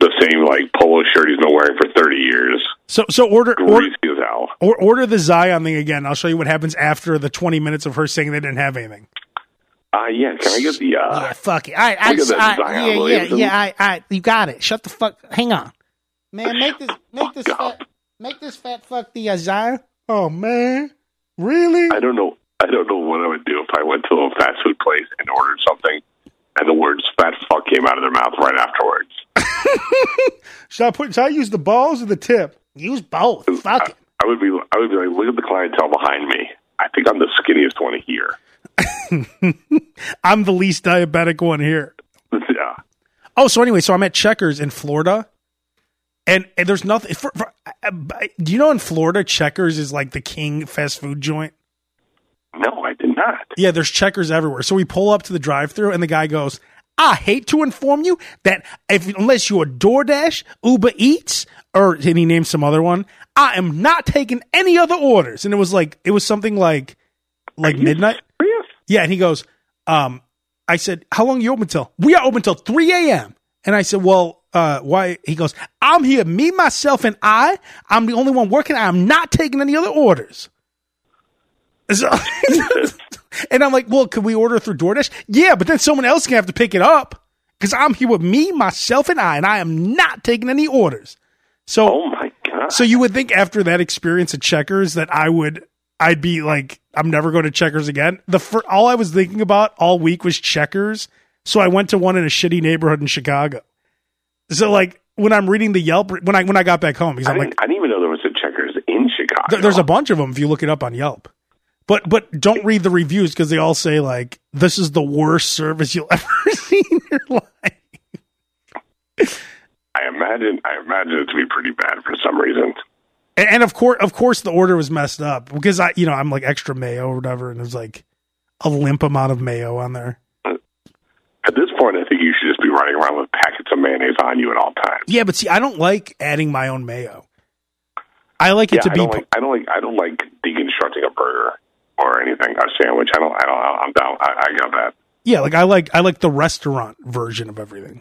the same like polo shirt he's been wearing for thirty years. so so order order Greasy as or, order the Zion thing again. I'll show you what happens after the 20 minutes of her saying they didn't have anything. Uh, yeah. Can I get the? Uh, Yeah, fuck it. All right, I, at I, yeah, yeah, Williamson. yeah. I, I, you got it. Shut the fuck. Hang on, man. Make this, make this, fat, make this fat fuck the uh, Zion. Oh man, really? I don't know. I don't know what I would do if I went to a fast food place and ordered something, and the words "fat fuck" came out of their mouth right afterwards. Should I put? Should I use the balls or the tip? Use both. Fuck it. I would be, I would be like, look at the clientele behind me. I think I'm the skinniest one here. I'm the least diabetic one here. yeah. Oh, so anyway, so I'm at Checkers in Florida, and, and there's nothing. For, for, uh, do you know in Florida, Checkers is like the king fast food joint? No, I did not. Yeah, there's Checkers everywhere. So we pull up to the drive-through, and the guy goes, "I hate to inform you that if unless you're DoorDash, Uber Eats, or and he named some other one, I am not taking any other orders." And it was like it was something like like midnight. Yeah, and he goes, um, I said, How long are you open till? We are open till 3 a.m. And I said, Well, uh, why? He goes, I'm here, me, myself, and I. I'm the only one working. I'm not taking any other orders. So, and I'm like, Well, could we order through DoorDash? Yeah, but then someone else can have to pick it up because I'm here with me, myself, and I, and I am not taking any orders. So, Oh my god. so you would think after that experience at Checkers that I would, I'd be like, I'm never going to Checkers again. The fir- all I was thinking about all week was Checkers, so I went to one in a shitty neighborhood in Chicago. So like when I'm reading the Yelp when I when I got back home because I I'm like, I didn't even know there was a Checkers in Chicago. there- there's a bunch of them if you look it up on Yelp. But but don't read the reviews because they all say like this is the worst service you'll ever see in your life. I imagine. I imagine it to be pretty bad for some reason. And, and of course, of course, the order was messed up because I, you know, I'm like extra mayo or whatever, and there's like a limp amount of mayo on there. At this point, I think you should just be running around with packets of mayonnaise on you at all times. Yeah, but see, I don't like adding my own mayo. I like it Yeah, to I be. don't like. I don't like. I don't like deconstructing a burger or anything. A sandwich. I don't. I don't. I'm down. I, I got that. yeah, like I like I like the restaurant version of everything.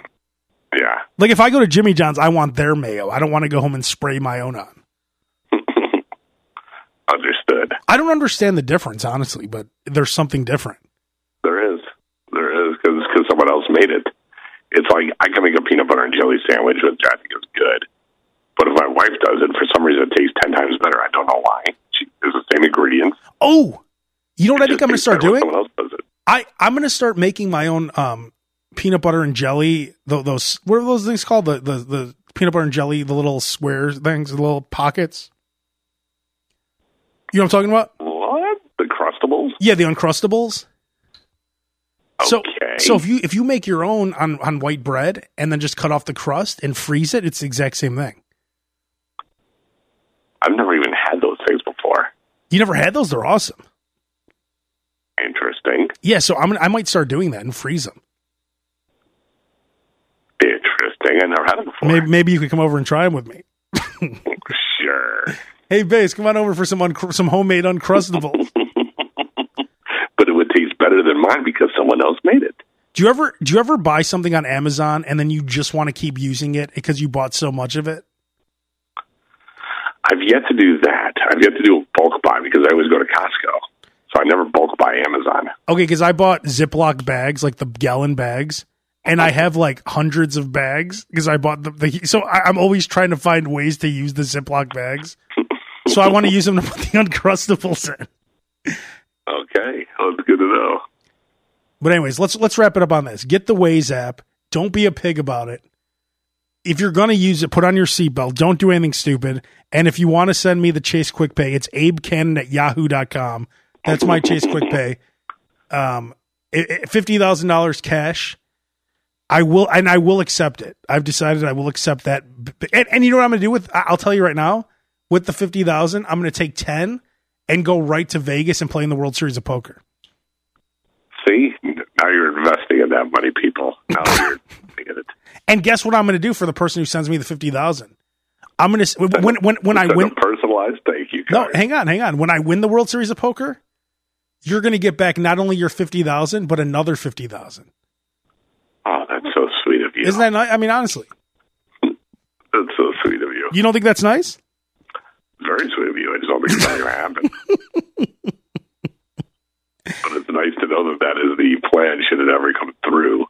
Yeah. Like if I go to Jimmy John's, I want their mayo. I don't want to go home and spray my own on. Understood. I don't understand the difference, honestly, but there's something different. There is. There is because someone else made it. It's like I can make a peanut butter and jelly sandwich, which I think is good. But if my wife does it, for some reason it tastes ten times better. I don't know why. She, it's the same ingredients. Oh, you know what I think I'm going to start doing? Someone else does it. I I'm going to start making my own um peanut butter and jelly. tho- Those what are those things called? The the the peanut butter and jelly, the little square things, the little pockets. You know what I'm talking about? What the crustables? Yeah, the uncrustables. Okay. so so if you if you make your own on on white bread and then just cut off the crust and freeze it, it's the exact same thing. I've never even had those things before. You never had those? They're awesome. Interesting. Yeah, so I'm I might start doing that and freeze them. Interesting. I never had them before. Maybe maybe you could come over and try them with me. Sure. Hey, Base, come on over for some uncr- some homemade uncrustables. But it would taste better than mine because someone else made it. do you ever do you ever buy something on Amazon and then you just want to keep using it because you bought so much of it? I've yet to do that. I've yet to do a bulk buy because I always go to Costco. So I never bulk buy Amazon. Okay, because I bought Ziploc bags, like the gallon bags, and I have like hundreds of bags because I bought the, the so I, I'm always trying to find ways to use the Ziploc bags. So I want to use them to put the uncrustables in. Okay. that's good to know. But anyways, let's let's wrap it up on this. Get the Waze app. Don't be a pig about it. If you're gonna use it, put on your seatbelt. Don't do anything stupid. And if you want to send me the Chase Quick Pay, it's Abe Kanan at yahoo.com. That's my Chase Quick Pay. Um, fifty thousand dollars cash. I will, and I will accept it. I've decided I will accept that. And, and you know what I'm going to do with? I'll tell you right now. With the fifty thousand, I'm going to take ten and go right to Vegas and play in the World Series of Poker. See? Now you're investing in that money, people. Now you're it. And guess what I'm going to do for the person who sends me the fifty thousand? I'm going to when when when I win. a personalized thank you No, hang on, hang on. When I win the World Series of Poker, you're going to get back not only your fifty thousand but another fifty thousand. Oh, that's so sweet of you. Isn't that nice? I mean, honestly, That's so sweet of you. you don't think that's nice? Very sweet of you. I just don't think it's going to happen. but it's nice to know that that is the plan should it ever come through.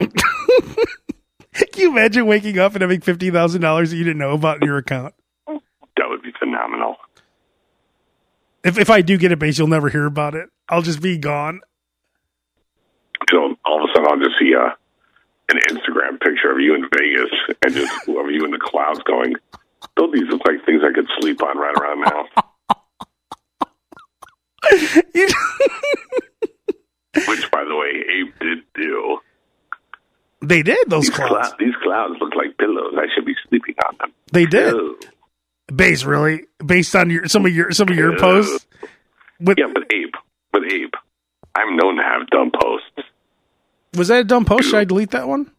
Can you imagine waking up and having fifty thousand dollars that you didn't know about in your account? That would be phenomenal. If if I do get it base, you'll never hear about it. I'll just be gone. Know, all of a sudden I'll just see a an Instagram picture of you in Vegas and just of you in the clouds going. Don't these look like things I could sleep on right around now? Which, by the way, Abe did do. they did those These clouds. these clouds look like pillows. I should be sleeping on them. They did. Ew. Base really based on your some of your some of your Ew. posts. With, Yeah, but Abe, but Abe, I'm known to have dumb posts. Was that a dumb post? Should I delete that one?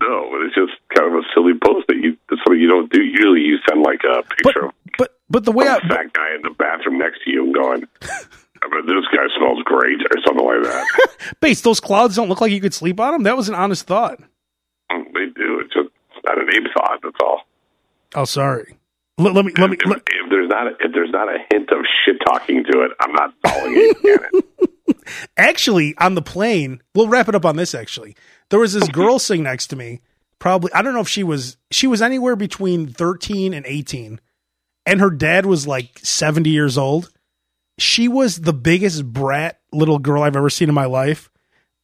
No, but it's just kind of a silly post that you that's something you don't do. Usually, you send like a But picture of but but the way I some fat guy in the bathroom next to you and going, I mean, "This guy smells great" or something like that. base those clouds don't look like you could sleep on them. That was an honest thought. Mm, they do. It's just not an Abe thought. That's all. Oh, sorry. Let, let me let me. if, Let, if there's not a, if there's not a hint of shit talking to it, I'm not following Kanan. actually, on the plane, we'll wrap it up on this. Actually, there was this girl sitting next to me. Probably, I don't know if she was she was anywhere between thirteen and eighteen, and her dad was like seventy years old. She was the biggest brat little girl I've ever seen in my life.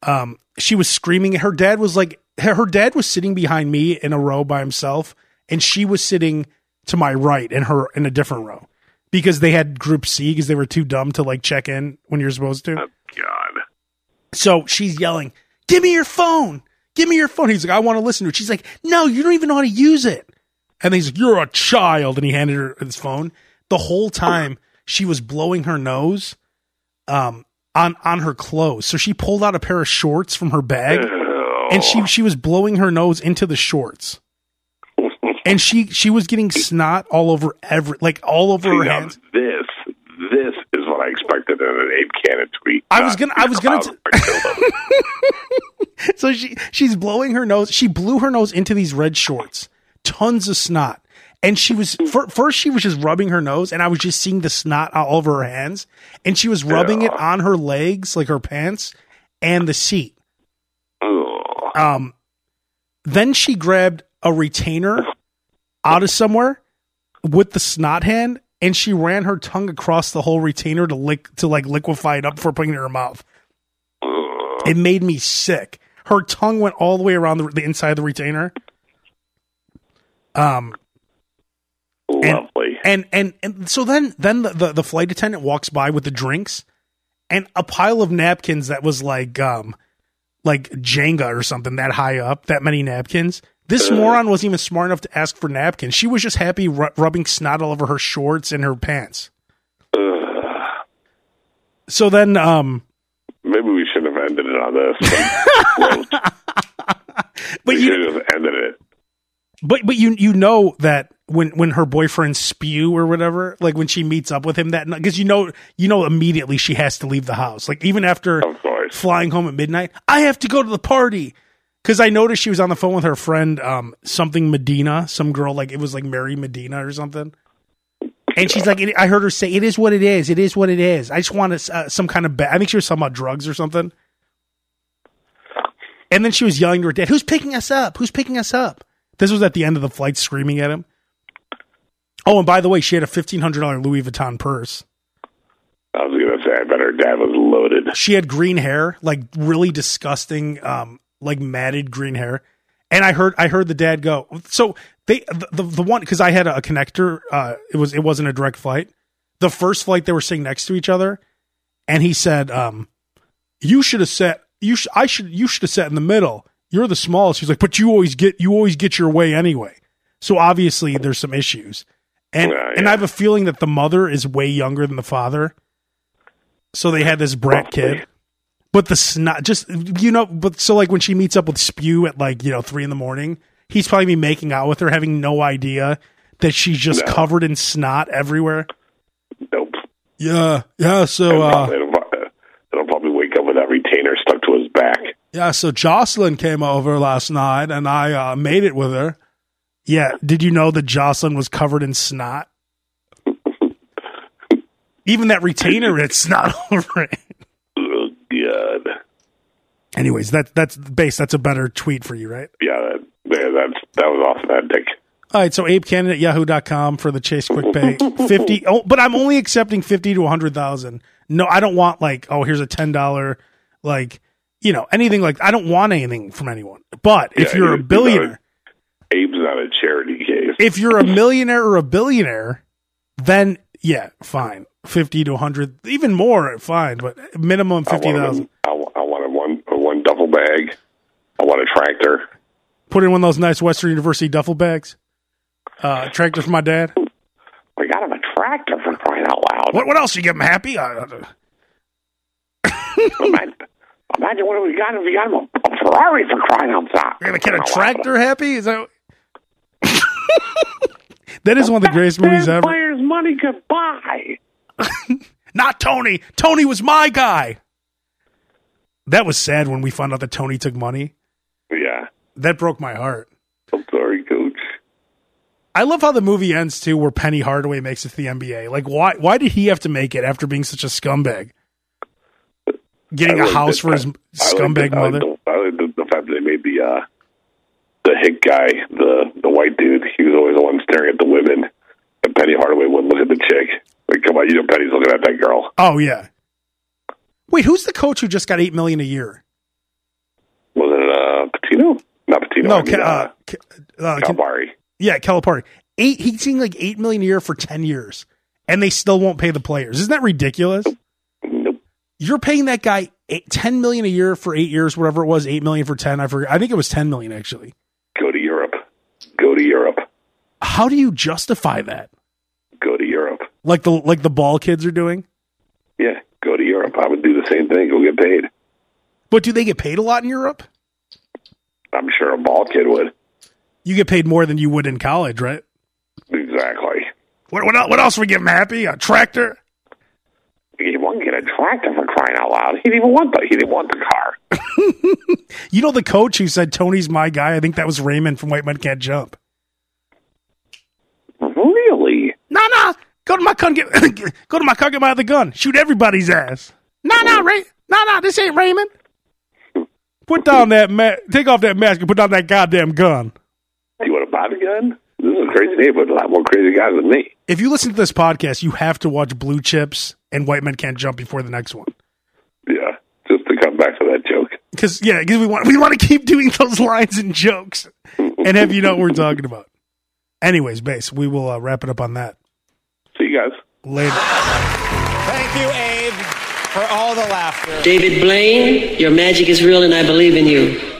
Um, she was screaming. Her dad was like, her dad was sitting behind me in a row by himself, and she was sitting to my right in her in a different row because they had Group C because they were too dumb to like check in when you're supposed to. Oh, God. So she's yelling, "Give me your phone! Give me your phone!" He's like, "I want to listen to it." She's like, "No, you don't even know how to use it." And he's like, "You're a child," and he handed her his phone. The whole time she was blowing her nose, um, on on her clothes. So she pulled out a pair of shorts from her bag, and she she was blowing her nose into the shorts. And she she was getting snot all over every like all over See, her hands. this this is what I expected in an Abe Kanan tweet. I was gonna- I was gonna pillows. So she she's blowing her nose. She blew her nose into these red shorts. Tons of snot. And she was fir- first she was just rubbing her nose and I was just seeing the snot all over her hands and she was rubbing it on her legs like her pants and the seat. Um then she grabbed a retainer out of somewhere with the snot hand and she ran her tongue across the whole retainer to lick to like liquefy it up before putting it in her mouth. It made me sick. Her tongue went all the way around the, the inside of the retainer. Um Lovely. and and and so then then the, the the flight attendant walks by with the drinks and a pile of napkins that was like um like Jenga or something that high up, that many napkins. This moron wasn't even smart enough to ask for napkins. She was just happy ru- rubbing snot all over her shorts and her pants. So then um Maybe we should have ended it on this. but we you should have ended it. But but you you know that when when her boyfriend spew or whatever, like when she meets up with him that night, because you know you know immediately she has to leave the house. Like even after flying home at midnight, I have to go to the party. Because I noticed she was on the phone with her friend, um, something Medina, some girl like it was like Mary Medina or something. And she's like, I heard her say, "It is what it is. It is what it is." I just want to, uh, some kind of. Ba- I think she was talking about drugs or something. And then she was yelling to her dad, "Who's picking us up? Who's picking us up?" This was at the end of the flight, screaming at him. Oh, and by the way, she had a fifteen hundred dollar Louis Vuitton purse. I was gonna say I bet her dad was loaded. She had green hair, like really disgusting, um, like matted green hair. And I heard, I heard the dad go. So they, the the, the one because I had a, connector. Uh, it was it wasn't a direct flight. The first flight they were sitting next to each other, and he said, um, "You should have sat. You sh- I should. You should have sat in the middle. You're the smallest." He's like, "But you always get you always get your way anyway." So obviously there's some issues, and Yeah, and. I have a feeling that the mother is way younger than the father. So they had this brat kid. But the snot, just you know, but so like when she meets up with Spew at like you know three in the morning, he's probably be making out with her, having no idea that she's just No. covered in snot everywhere. Nope. Yeah, yeah. So uh, probably- it'll, it'll probably wake up with that retainer stuck to his back. yeah, so Jocelyn came over last night, and I uh, made it with her. Yeah, did you know that Jocelyn was covered in snot? Even that retainer it's snot over it. Oh God. Anyways, that that's base. That's a better tweet for you, right? Yeah, that, yeah, that's that was authentic. All right, so Abe Kanan at yahoo.com for the Chase Quick Pay. 50 oh, but I'm only accepting 50 to 100,000. No, I don't want like, oh, here's a $10 like, you know, anything like I don't want anything from anyone. But if Yeah, you're a not billionaire, Abe's not a charity case. if you're a millionaire or a billionaire, then yeah, fine. 50 to 100, even more, fine, but minimum 50,000. him- I, I want a one a one duffel bag. I want a tractor. Put in one of those nice Western University duffel bags. Uh, tractor for my dad. We got him a tractor for crying out loud. What, what else you get him happy? Uh, Imagine, imagine what we got if we got him a, a Ferrari for crying out loud. You're gonna get a tractor happy? Is that? that is one of the greatest movies ever. players money could buy. Not Tony. Tony was my guy. That was sad when we found out that Tony took money. Yeah. That broke my heart. I'm sorry, coach. I love how the movie ends too, where Penny Hardaway makes it to the NBA. Like, why? Why did he have to make it after being such a scumbag? Getting I a house that- for his I scumbag I like mother. the- I like the, the fact that they made the uh, the hick guy, the the white dude. He was always the one staring at the women, and Penny Hardaway wouldn't look at the chick. Like, come on, you know Penny's looking at that girl. Oh yeah. Wait, who's the coach who just got eight million a year? Was it uh, Pitino? Not Pitino. No, I mean, Ca- uh, uh, Ca- uh, Ca- Calipari. yeah, Calipari. Eight. He's seeing like eight million a year for ten years, and they still won't pay the players. Isn't that ridiculous? Nope. You're paying that guy eight, ten million a year for eight years, whatever it was. Eight million for ten. I forget. I think it was ten million actually. Go to Europe. Go to Europe. How do you justify that? Go to Europe. Like the like the ball kids are doing. Yeah, go to Europe. I would do the same thing. Go get paid. But do they get paid a lot in Europe? I'm sure a ball kid would. You get paid more than you would in college, right? Exactly. What what, what else we give him happy? A tractor? He won't get a tractor for crying out loud. He didn't even want the he didn't want the car. You know the coach who said Tony's my guy. I think that was Raymond from White Men Can't Jump. Really? Nah, nah. go to my gun. Get, go to my car. Get my other gun. Shoot everybody's ass. Nah, nah, Ray. Nah, no, this ain't Raymond. Put down that ma- Take off that mask and put down that goddamn gun. You want to buy the gun? This is a crazy neighborhood. A lot more crazy guys than me. If you listen to this podcast, you have to watch Blue Chips and White Men Can't Jump before the next one. Yeah. Just to come back to that joke. Because yeah, because we want we want to keep doing those lines and jokes and have you know what we're talking about. Anyways, base, we will uh, wrap it up on that See you guys. later. Thank you, Abe, for all the laughter. David Blaine, your magic is real and I believe in you.